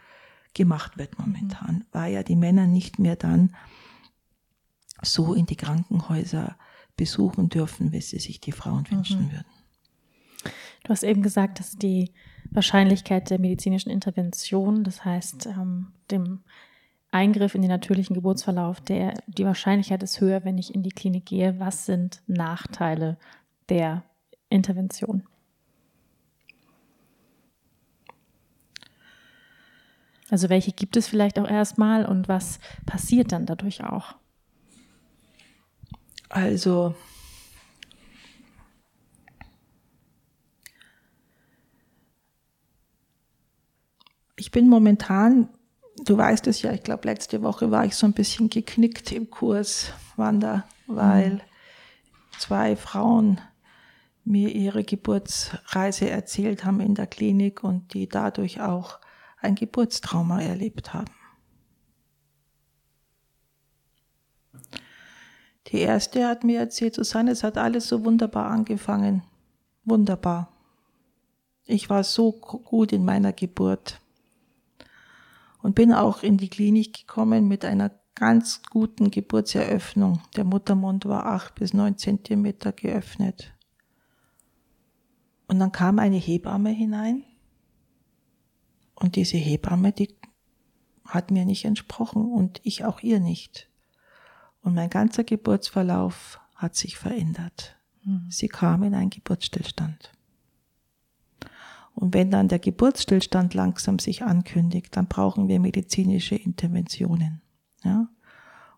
gemacht wird momentan, mhm. weil ja die Männer nicht mehr dann so in die Krankenhäuser besuchen dürfen, wie sie sich die Frauen wünschen mhm. würden. Du hast eben gesagt, dass die Wahrscheinlichkeit der medizinischen Intervention, das heißt ähm, dem Eingriff in den natürlichen Geburtsverlauf, der, die Wahrscheinlichkeit ist höher, wenn ich in die Klinik gehe. Was sind Nachteile der Intervention? Also welche gibt es vielleicht auch erstmal und was passiert dann dadurch auch? Also ich bin momentan, du weißt es ja, ich glaube letzte Woche war ich so ein bisschen geknickt im Kurs Wander, weil mhm. zwei Frauen mir ihre Geburtsreise erzählt haben in der Klinik und die dadurch auch ein Geburtstrauma erlebt haben. Die erste hat mir erzählt, Susanne, es hat alles so wunderbar angefangen. Wunderbar. Ich war so gut in meiner Geburt und bin auch in die Klinik gekommen mit einer ganz guten Geburtseröffnung. Der Muttermund war acht bis neun Zentimeter geöffnet. Und dann kam eine Hebamme hinein und diese Hebamme, die hat mir nicht entsprochen und ich auch ihr nicht. Und mein ganzer Geburtsverlauf hat sich verändert. Mhm. Sie kam in einen Geburtsstillstand. Und wenn dann der Geburtsstillstand langsam sich ankündigt, dann brauchen wir medizinische Interventionen. Ja?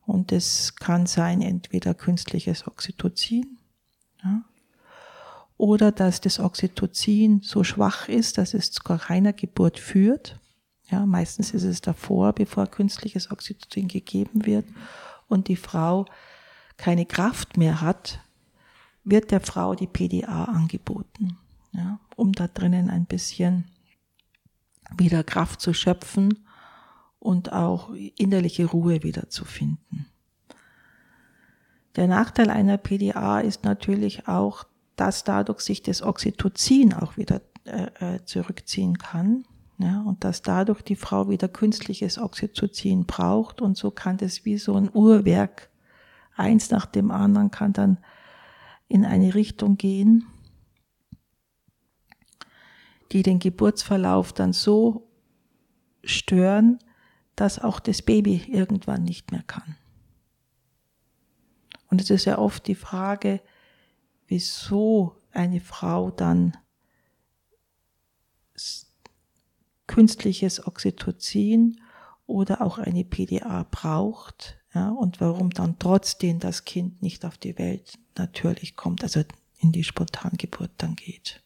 Und es kann sein entweder künstliches Oxytocin, ja? oder dass das Oxytocin so schwach ist, dass es zu keiner Geburt führt. Ja, meistens ist es davor, bevor künstliches Oxytocin gegeben wird und die Frau keine Kraft mehr hat, wird der Frau die PDA angeboten, ja, um da drinnen ein bisschen wieder Kraft zu schöpfen und auch innerliche Ruhe wieder zu finden. Der Nachteil einer PDA ist natürlich auch, dass dadurch sich das Oxytocin auch wieder äh, äh, zurückziehen kann. Ja, und dass dadurch die Frau wieder künstliches Oxytocin braucht und so kann das wie so ein Uhrwerk eins nach dem anderen kann dann in eine Richtung gehen, die den Geburtsverlauf dann so stören, dass auch das Baby irgendwann nicht mehr kann. Und es ist ja oft die Frage, wieso eine Frau dann künstliches Oxytocin oder auch eine PDA braucht, ja, und warum dann trotzdem das Kind nicht auf die Welt natürlich kommt, also in die Spontangeburt dann geht.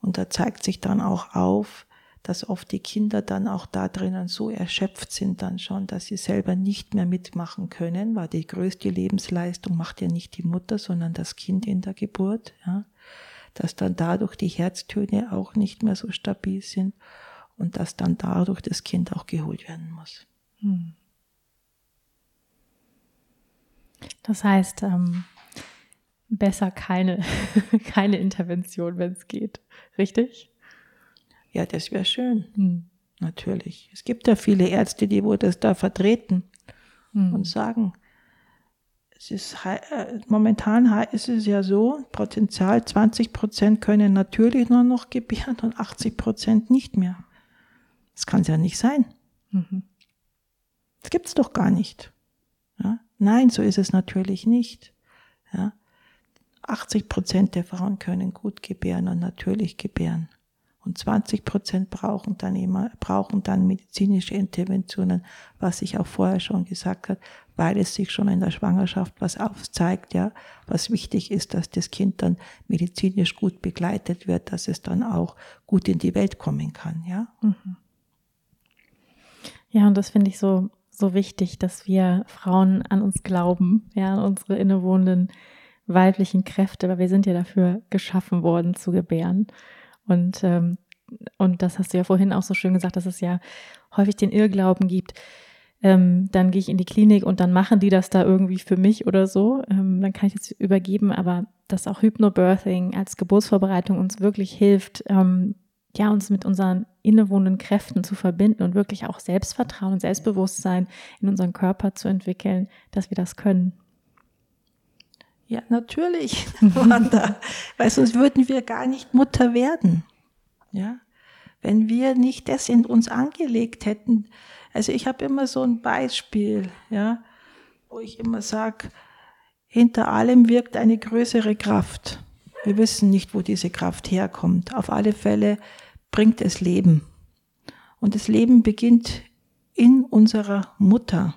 Und da zeigt sich dann auch auf, dass oft die Kinder dann auch da drinnen so erschöpft sind dann schon, dass sie selber nicht mehr mitmachen können, weil die größte Lebensleistung macht ja nicht die Mutter, sondern das Kind in der Geburt, ja, dass dann dadurch die Herztöne auch nicht mehr so stabil sind und dass dann dadurch das Kind auch geholt werden muss. Hm. Das heißt, ähm, besser keine, <laughs> keine Intervention, wenn es geht. Richtig? Ja, das wäre schön. Hm. Natürlich. Es gibt ja viele Ärzte, die wo das da vertreten hm. und sagen, es ist äh, momentan ist es ja so, Potenzial 20 Prozent können natürlich nur noch gebären und 80 Prozent nicht mehr. Das kann es ja nicht sein. Mhm. Das gibt's doch gar nicht. Ja? Nein, so ist es natürlich nicht. Ja? 80 Prozent der Frauen können gut gebären und natürlich gebären. Und 20 Prozent brauchen dann immer, brauchen dann medizinische Interventionen, was ich auch vorher schon gesagt habe, weil es sich schon in der Schwangerschaft was aufzeigt, ja, was wichtig ist, dass das Kind dann medizinisch gut begleitet wird, dass es dann auch gut in die Welt kommen kann, ja. Mhm. Ja, und das finde ich so, so wichtig, dass wir Frauen an uns glauben, ja, an unsere innewohnenden weiblichen Kräfte, weil wir sind ja dafür geschaffen worden zu gebären. Und, ähm, und das hast du ja vorhin auch so schön gesagt, dass es ja häufig den Irrglauben gibt, ähm, dann gehe ich in die Klinik und dann machen die das da irgendwie für mich oder so. Ähm, dann kann ich es übergeben, aber dass auch Hypnobirthing als Geburtsvorbereitung uns wirklich hilft, ähm, ja, uns mit unseren innewohnenden Kräften zu verbinden und wirklich auch Selbstvertrauen und Selbstbewusstsein in unseren Körper zu entwickeln, dass wir das können. Ja, natürlich, <laughs> Wanda. Weil sonst würden wir gar nicht Mutter werden. Ja. Wenn wir nicht das in uns angelegt hätten, Also ich habe immer so ein Beispiel, ja, wo ich immer sage, hinter allem wirkt eine größere Kraft. Wir wissen nicht, wo diese Kraft herkommt. Auf alle Fälle bringt es Leben. Und das Leben beginnt in unserer Mutter.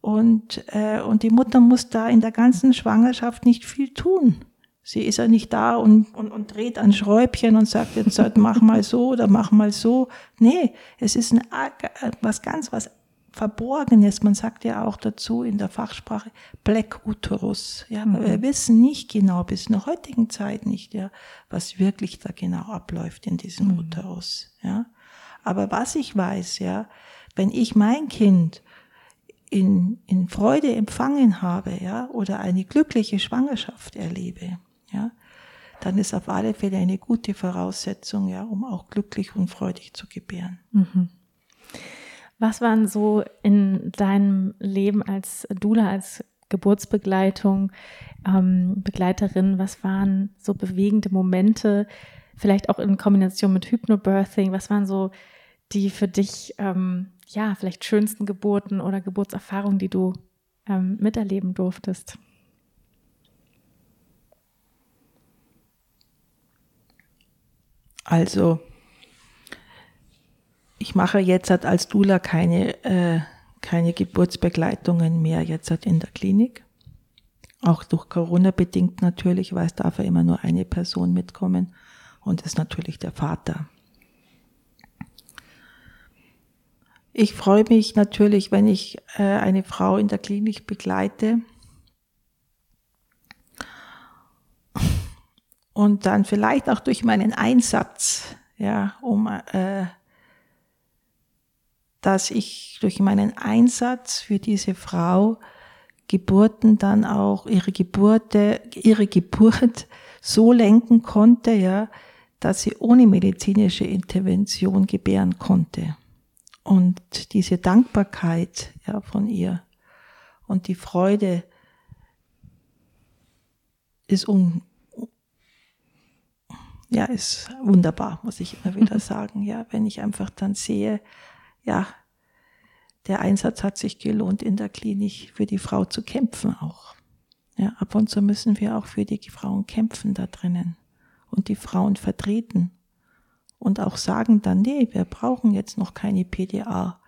Und, äh, und die Mutter muss da in der ganzen Schwangerschaft nicht viel tun. Sie ist ja nicht da und, und, und dreht ein Schräubchen und sagt jetzt mach mal so oder mach mal so. Nee, es ist ein, was ganz was Verborgenes. Man sagt ja auch dazu in der Fachsprache Black Uterus. Ja, mhm. wir wissen nicht genau, bis in der heutigen Zeit nicht, ja, was wirklich da genau abläuft in diesem mhm. Uterus. Ja, aber was ich weiß, ja, wenn ich mein Kind in, in Freude empfangen habe, ja, oder eine glückliche Schwangerschaft erlebe, ja, dann ist auf alle Fälle eine gute Voraussetzung, ja, um auch glücklich und freudig zu gebären. Mhm. Was waren so in deinem Leben als Dula, als Geburtsbegleitung, ähm, Begleiterin, was waren so bewegende Momente, vielleicht auch in Kombination mit Hypnobirthing, was waren so die für dich, ähm, ja, vielleicht schönsten Geburten oder Geburtserfahrungen, die du ähm, miterleben durftest? Also, ich mache jetzt als Dula keine, äh, keine Geburtsbegleitungen mehr jetzt in der Klinik. Auch durch Corona bedingt natürlich, weil es darf ja immer nur eine Person mitkommen und das ist natürlich der Vater. Ich freue mich natürlich, wenn ich äh, eine Frau in der Klinik begleite und dann vielleicht auch durch meinen Einsatz, ja, um äh, dass ich durch meinen Einsatz für diese Frau Geburten dann auch ihre Geburte, ihre Geburt <laughs> so lenken konnte, ja, dass sie ohne medizinische Intervention gebären konnte. Und diese Dankbarkeit, ja, von ihr und die Freude ist un, ja, ist wunderbar, muss ich immer wieder sagen, ja, wenn ich einfach dann sehe, ja, der Einsatz hat sich gelohnt, in der Klinik für die Frau zu kämpfen auch. Ja, ab und zu müssen wir auch für die Frauen kämpfen da drinnen und die Frauen vertreten und auch sagen dann, nee, wir brauchen jetzt noch keine PDA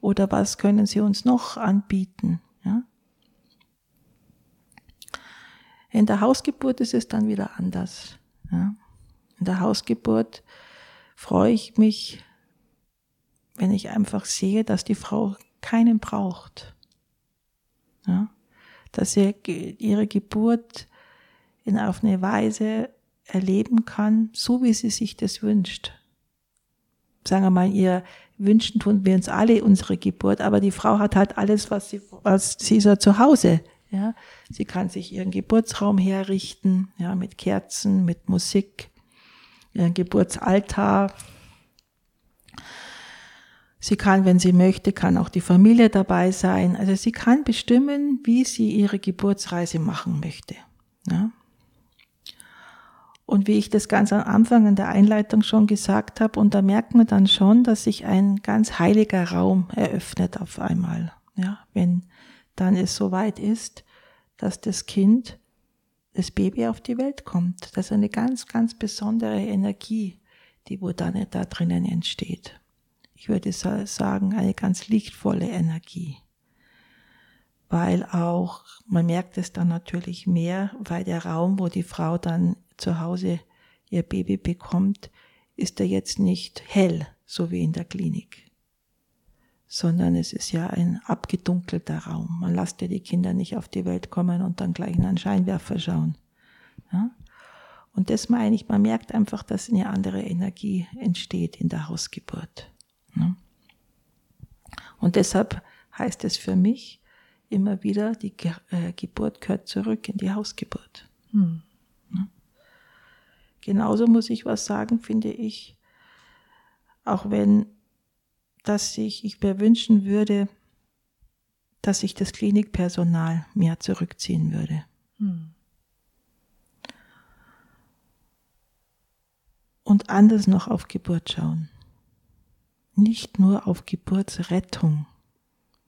oder was können Sie uns noch anbieten? Ja? In der Hausgeburt ist es dann wieder anders. Ja? In der Hausgeburt freue ich mich wenn ich einfach sehe, dass die Frau keinen braucht. Ja? Dass sie ihre Geburt in auf eine Weise erleben kann, so wie sie sich das wünscht. Sagen wir mal, ihr wünschen tun wir uns alle unsere Geburt, aber die Frau hat halt alles, was sie, was sie ist ja zu Hause. Ja, sie kann sich ihren Geburtsraum herrichten, ja, mit Kerzen, mit Musik, ihren Geburtsaltar, Sie kann, wenn sie möchte, kann auch die Familie dabei sein. Also sie kann bestimmen, wie sie ihre Geburtsreise machen möchte. Ja? Und wie ich das ganz am Anfang in der Einleitung schon gesagt habe, und da merkt man dann schon, dass sich ein ganz heiliger Raum eröffnet auf einmal. Ja, wenn dann es soweit ist, dass das Kind, das Baby auf die Welt kommt. Das ist eine ganz, ganz besondere Energie, die wo dann da drinnen entsteht ich würde sagen, eine ganz lichtvolle Energie. Weil auch, man merkt es dann natürlich mehr, weil der Raum, wo die Frau dann zu Hause ihr Baby bekommt, ist er jetzt nicht hell, so wie in der Klinik, sondern es ist ja ein abgedunkelter Raum. Man lässt ja die Kinder nicht auf die Welt kommen und dann gleich in einen Scheinwerfer schauen. Ja? Und das meine ich, man merkt einfach, dass eine andere Energie entsteht in der Hausgeburt. Ne? Und deshalb heißt es für mich immer wieder, die äh, Geburt gehört zurück in die Hausgeburt. Hm. Genauso muss ich was sagen, finde ich, auch wenn dass ich, ich mir wünschen würde, dass sich das Klinikpersonal mehr zurückziehen würde. Hm. Und anders noch auf Geburt schauen nicht nur auf Geburtsrettung.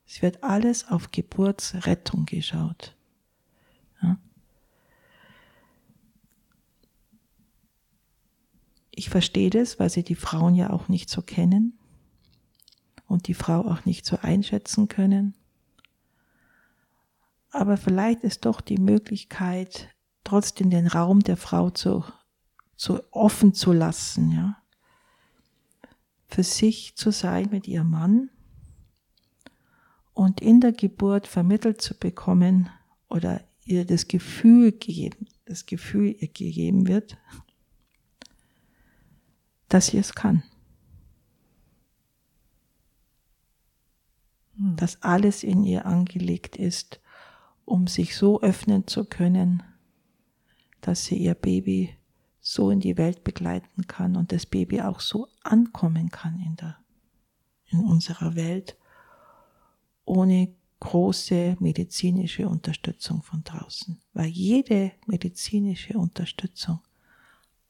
Es wird alles auf Geburtsrettung geschaut. Ja. Ich verstehe das, weil sie die Frauen ja auch nicht so kennen und die Frau auch nicht so einschätzen können. Aber vielleicht ist doch die Möglichkeit, trotzdem den Raum der Frau zu, zu offen zu lassen, ja. Für sich zu sein mit ihrem Mann und in der Geburt vermittelt zu bekommen oder ihr das Gefühl gegeben, das Gefühl ihr gegeben wird, dass sie es kann. Hm. Dass alles in ihr angelegt ist, um sich so öffnen zu können, dass sie ihr Baby so in die Welt begleiten kann und das Baby auch so ankommen kann in der, in unserer Welt, ohne große medizinische Unterstützung von draußen. Weil jede medizinische Unterstützung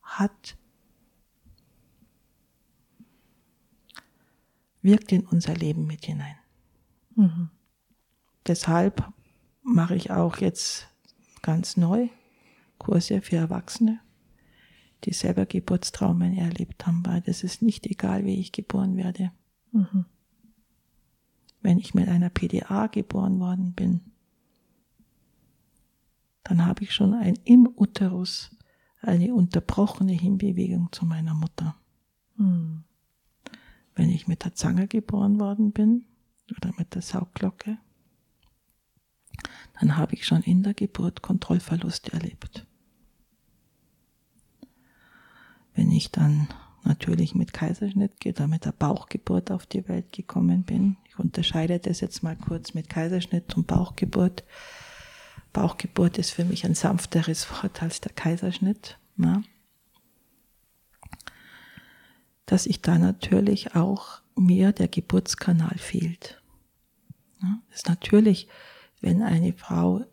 hat, wirkt in unser Leben mit hinein. Mhm. Deshalb mache ich auch jetzt ganz neu Kurse für Erwachsene, die selber Geburtstraumen erlebt haben, weil das ist nicht egal, wie ich geboren werde. Mhm. Wenn ich mit einer PDA geboren worden bin, dann habe ich schon ein im Uterus eine unterbrochene Hinbewegung zu meiner Mutter. Mhm. Wenn ich mit der Zange geboren worden bin oder mit der Saugglocke, dann habe ich schon in der Geburt Kontrollverlust erlebt. Wenn ich dann natürlich mit Kaiserschnitt oder mit der Bauchgeburt auf die Welt gekommen bin, ich unterscheide das jetzt mal kurz mit Kaiserschnitt und Bauchgeburt. Bauchgeburt ist für mich ein sanfteres Wort als der Kaiserschnitt. Na? Dass ich da natürlich auch mir der Geburtskanal fehlt. Das ist natürlich wenn eine Frau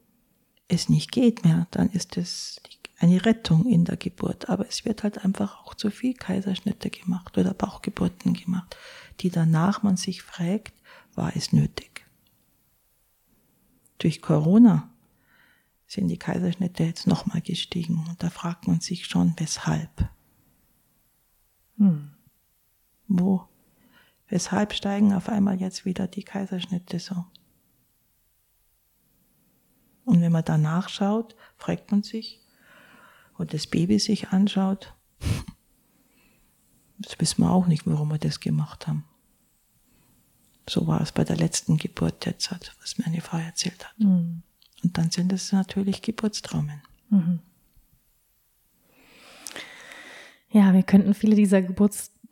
es nicht geht mehr, dann ist es eine Rettung in der Geburt. Aber es wird halt einfach auch zu viel Kaiserschnitte gemacht oder Bauchgeburten gemacht, die danach man sich fragt, war es nötig? Durch Corona sind die Kaiserschnitte jetzt nochmal gestiegen und da fragt man sich schon, weshalb? Hm. Wo? Weshalb steigen auf einmal jetzt wieder die Kaiserschnitte so? Und wenn man danach schaut, fragt man sich und das Baby sich anschaut, <laughs> das wissen wir auch nicht, warum wir das gemacht haben. So war es bei der letzten Geburt jetzt, was mir eine Frau erzählt hat. Mhm. Und dann sind es natürlich Geburtstraumen. Mhm. Ja, wir könnten viele dieser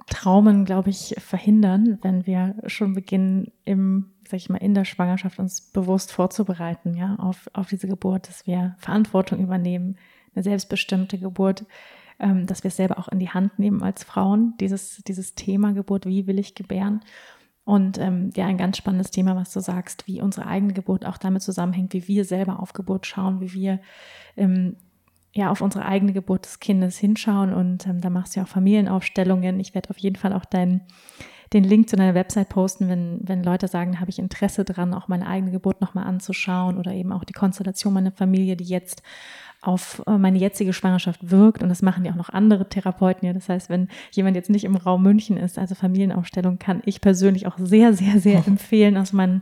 Geburtstraumen, glaube ich, verhindern, wenn wir schon beginnen, im sag ich mal, in der Schwangerschaft uns bewusst vorzubereiten, ja, auf, auf diese Geburt, dass wir Verantwortung übernehmen, eine selbstbestimmte Geburt, ähm, dass wir es selber auch in die Hand nehmen als Frauen, dieses, dieses Thema Geburt, wie will ich gebären? Und ähm, ja, ein ganz spannendes Thema, was du sagst, wie unsere eigene Geburt auch damit zusammenhängt, wie wir selber auf Geburt schauen, wie wir ähm, ja auf unsere eigene Geburt des Kindes hinschauen. Und ähm, da machst du ja auch Familienaufstellungen. Ich werde auf jeden Fall auch deinen den Link zu deiner Website posten, wenn, wenn Leute sagen, habe ich Interesse dran, auch meine eigene Geburt nochmal anzuschauen oder eben auch die Konstellation meiner Familie, die jetzt auf äh, meine jetzige Schwangerschaft wirkt. Und das machen ja auch noch andere Therapeuten. Ja, das heißt, wenn jemand jetzt nicht im Raum München ist, also Familienaufstellung, kann ich persönlich auch sehr, sehr, sehr <laughs> empfehlen aus mein,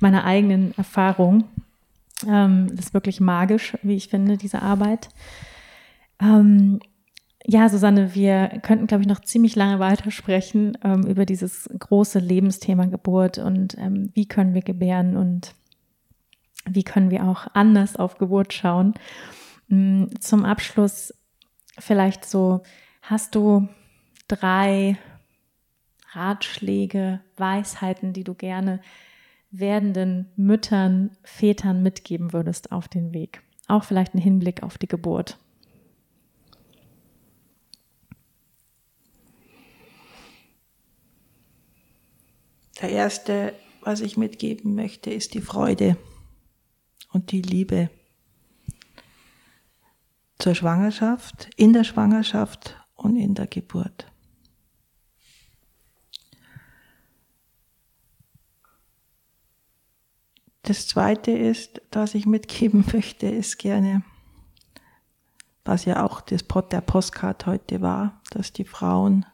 meiner eigenen Erfahrung. Ähm, das ist wirklich magisch, wie ich finde, diese Arbeit. Ähm, ja, Susanne, wir könnten, glaube ich, noch ziemlich lange weitersprechen ähm, über dieses große Lebensthema Geburt und ähm, wie können wir gebären und wie können wir auch anders auf Geburt schauen. Mm, zum Abschluss vielleicht so, hast du drei Ratschläge, Weisheiten, die du gerne werdenden Müttern, Vätern mitgeben würdest auf den Weg? Auch vielleicht ein Hinblick auf die Geburt. Der erste, was ich mitgeben möchte, ist die Freude und die Liebe zur Schwangerschaft, in der Schwangerschaft und in der Geburt. Das Zweite ist, was ich mitgeben möchte, ist gerne, was ja auch das, der Postcard heute war, dass die Frauen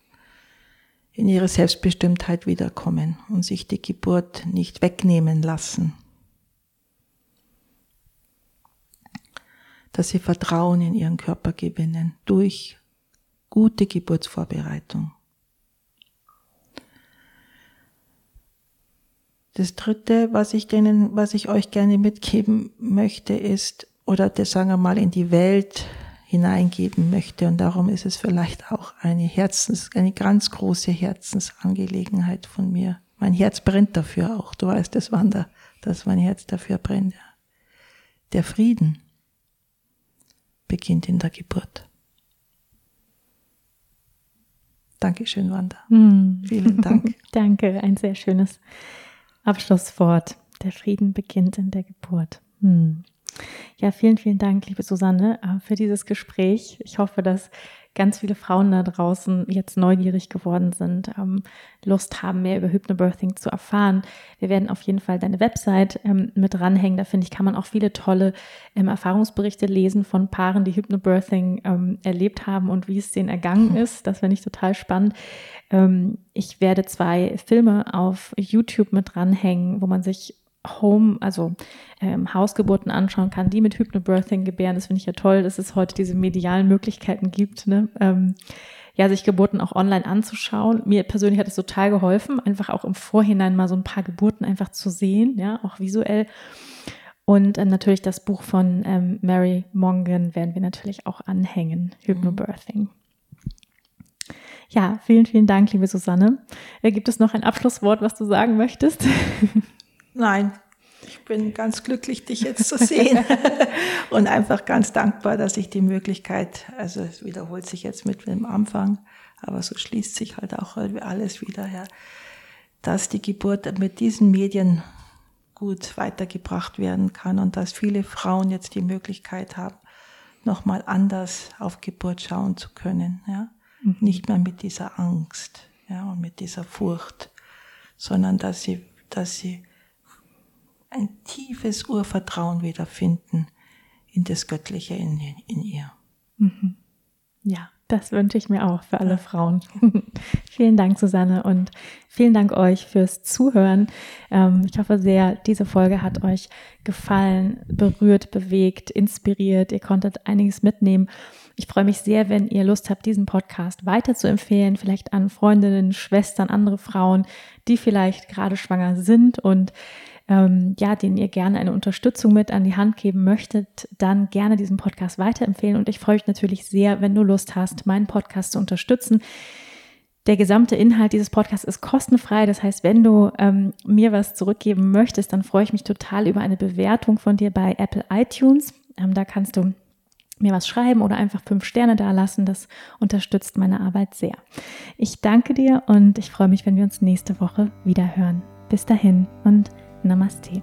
in ihre Selbstbestimmtheit wiederkommen und sich die Geburt nicht wegnehmen lassen. Dass sie Vertrauen in ihren Körper gewinnen durch gute Geburtsvorbereitung. Das dritte, was ich denen, was ich euch gerne mitgeben möchte, ist, oder das sagen wir mal in die Welt hineingeben möchte. Und darum ist es vielleicht auch eine Herzens, eine ganz große Herzensangelegenheit von mir. Mein Herz brennt dafür auch. Du weißt es, Wanda, dass mein Herz dafür brennt. Der Frieden beginnt in der Geburt. Dankeschön, Wanda. Mm. Vielen Dank. <laughs> Danke, ein sehr schönes Abschlusswort. Der Frieden beginnt in der Geburt. Mm. Ja, vielen, vielen Dank, liebe Susanne, äh, für dieses Gespräch. Ich hoffe, dass ganz viele Frauen da draußen jetzt neugierig geworden sind, ähm, Lust haben, mehr über Hypnobirthing zu erfahren. Wir werden auf jeden Fall deine Website ähm, mit dranhängen. Da finde ich, kann man auch viele tolle ähm, Erfahrungsberichte lesen von Paaren, die Hypnobirthing ähm, erlebt haben und wie es denen ergangen <laughs> ist. Das finde ich total spannend. Ähm, ich werde zwei Filme auf YouTube mit dranhängen, wo man sich Home, also ähm, Hausgeburten anschauen kann, die mit Hypnobirthing gebären. Das finde ich ja toll, dass es heute diese medialen Möglichkeiten gibt, ne? ähm, ja, sich Geburten auch online anzuschauen. Mir persönlich hat es total geholfen, einfach auch im Vorhinein mal so ein paar Geburten einfach zu sehen, ja, auch visuell. Und ähm, natürlich das Buch von ähm, Mary Mongan werden wir natürlich auch anhängen, Hypnobirthing. Ja, vielen, vielen Dank, liebe Susanne. Äh, gibt es noch ein Abschlusswort, was du sagen möchtest? <laughs> Nein, ich bin ganz glücklich, dich jetzt zu sehen <laughs> und einfach ganz dankbar, dass ich die Möglichkeit, also es wiederholt sich jetzt mit dem Anfang, aber so schließt sich halt auch alles wieder her, dass die Geburt mit diesen Medien gut weitergebracht werden kann und dass viele Frauen jetzt die Möglichkeit haben, nochmal anders auf Geburt schauen zu können, ja. Mhm. Nicht mehr mit dieser Angst, ja, und mit dieser Furcht, sondern dass sie, dass sie ein tiefes Urvertrauen wiederfinden in das Göttliche in, in ihr. Mhm. Ja, das wünsche ich mir auch für alle Frauen. <laughs> vielen Dank, Susanne, und vielen Dank euch fürs Zuhören. Ähm, ich hoffe sehr, diese Folge hat euch gefallen, berührt, bewegt, inspiriert. Ihr konntet einiges mitnehmen. Ich freue mich sehr, wenn ihr Lust habt, diesen Podcast weiter zu empfehlen, vielleicht an Freundinnen, Schwestern, andere Frauen, die vielleicht gerade schwanger sind und ähm, ja, denen ihr gerne eine Unterstützung mit an die Hand geben möchtet, dann gerne diesen Podcast weiterempfehlen. Und ich freue mich natürlich sehr, wenn du Lust hast, meinen Podcast zu unterstützen. Der gesamte Inhalt dieses Podcasts ist kostenfrei. Das heißt, wenn du ähm, mir was zurückgeben möchtest, dann freue ich mich total über eine Bewertung von dir bei Apple iTunes. Ähm, da kannst du mir was schreiben oder einfach fünf Sterne dalassen. Das unterstützt meine Arbeit sehr. Ich danke dir und ich freue mich, wenn wir uns nächste Woche wieder hören. Bis dahin und Namaste.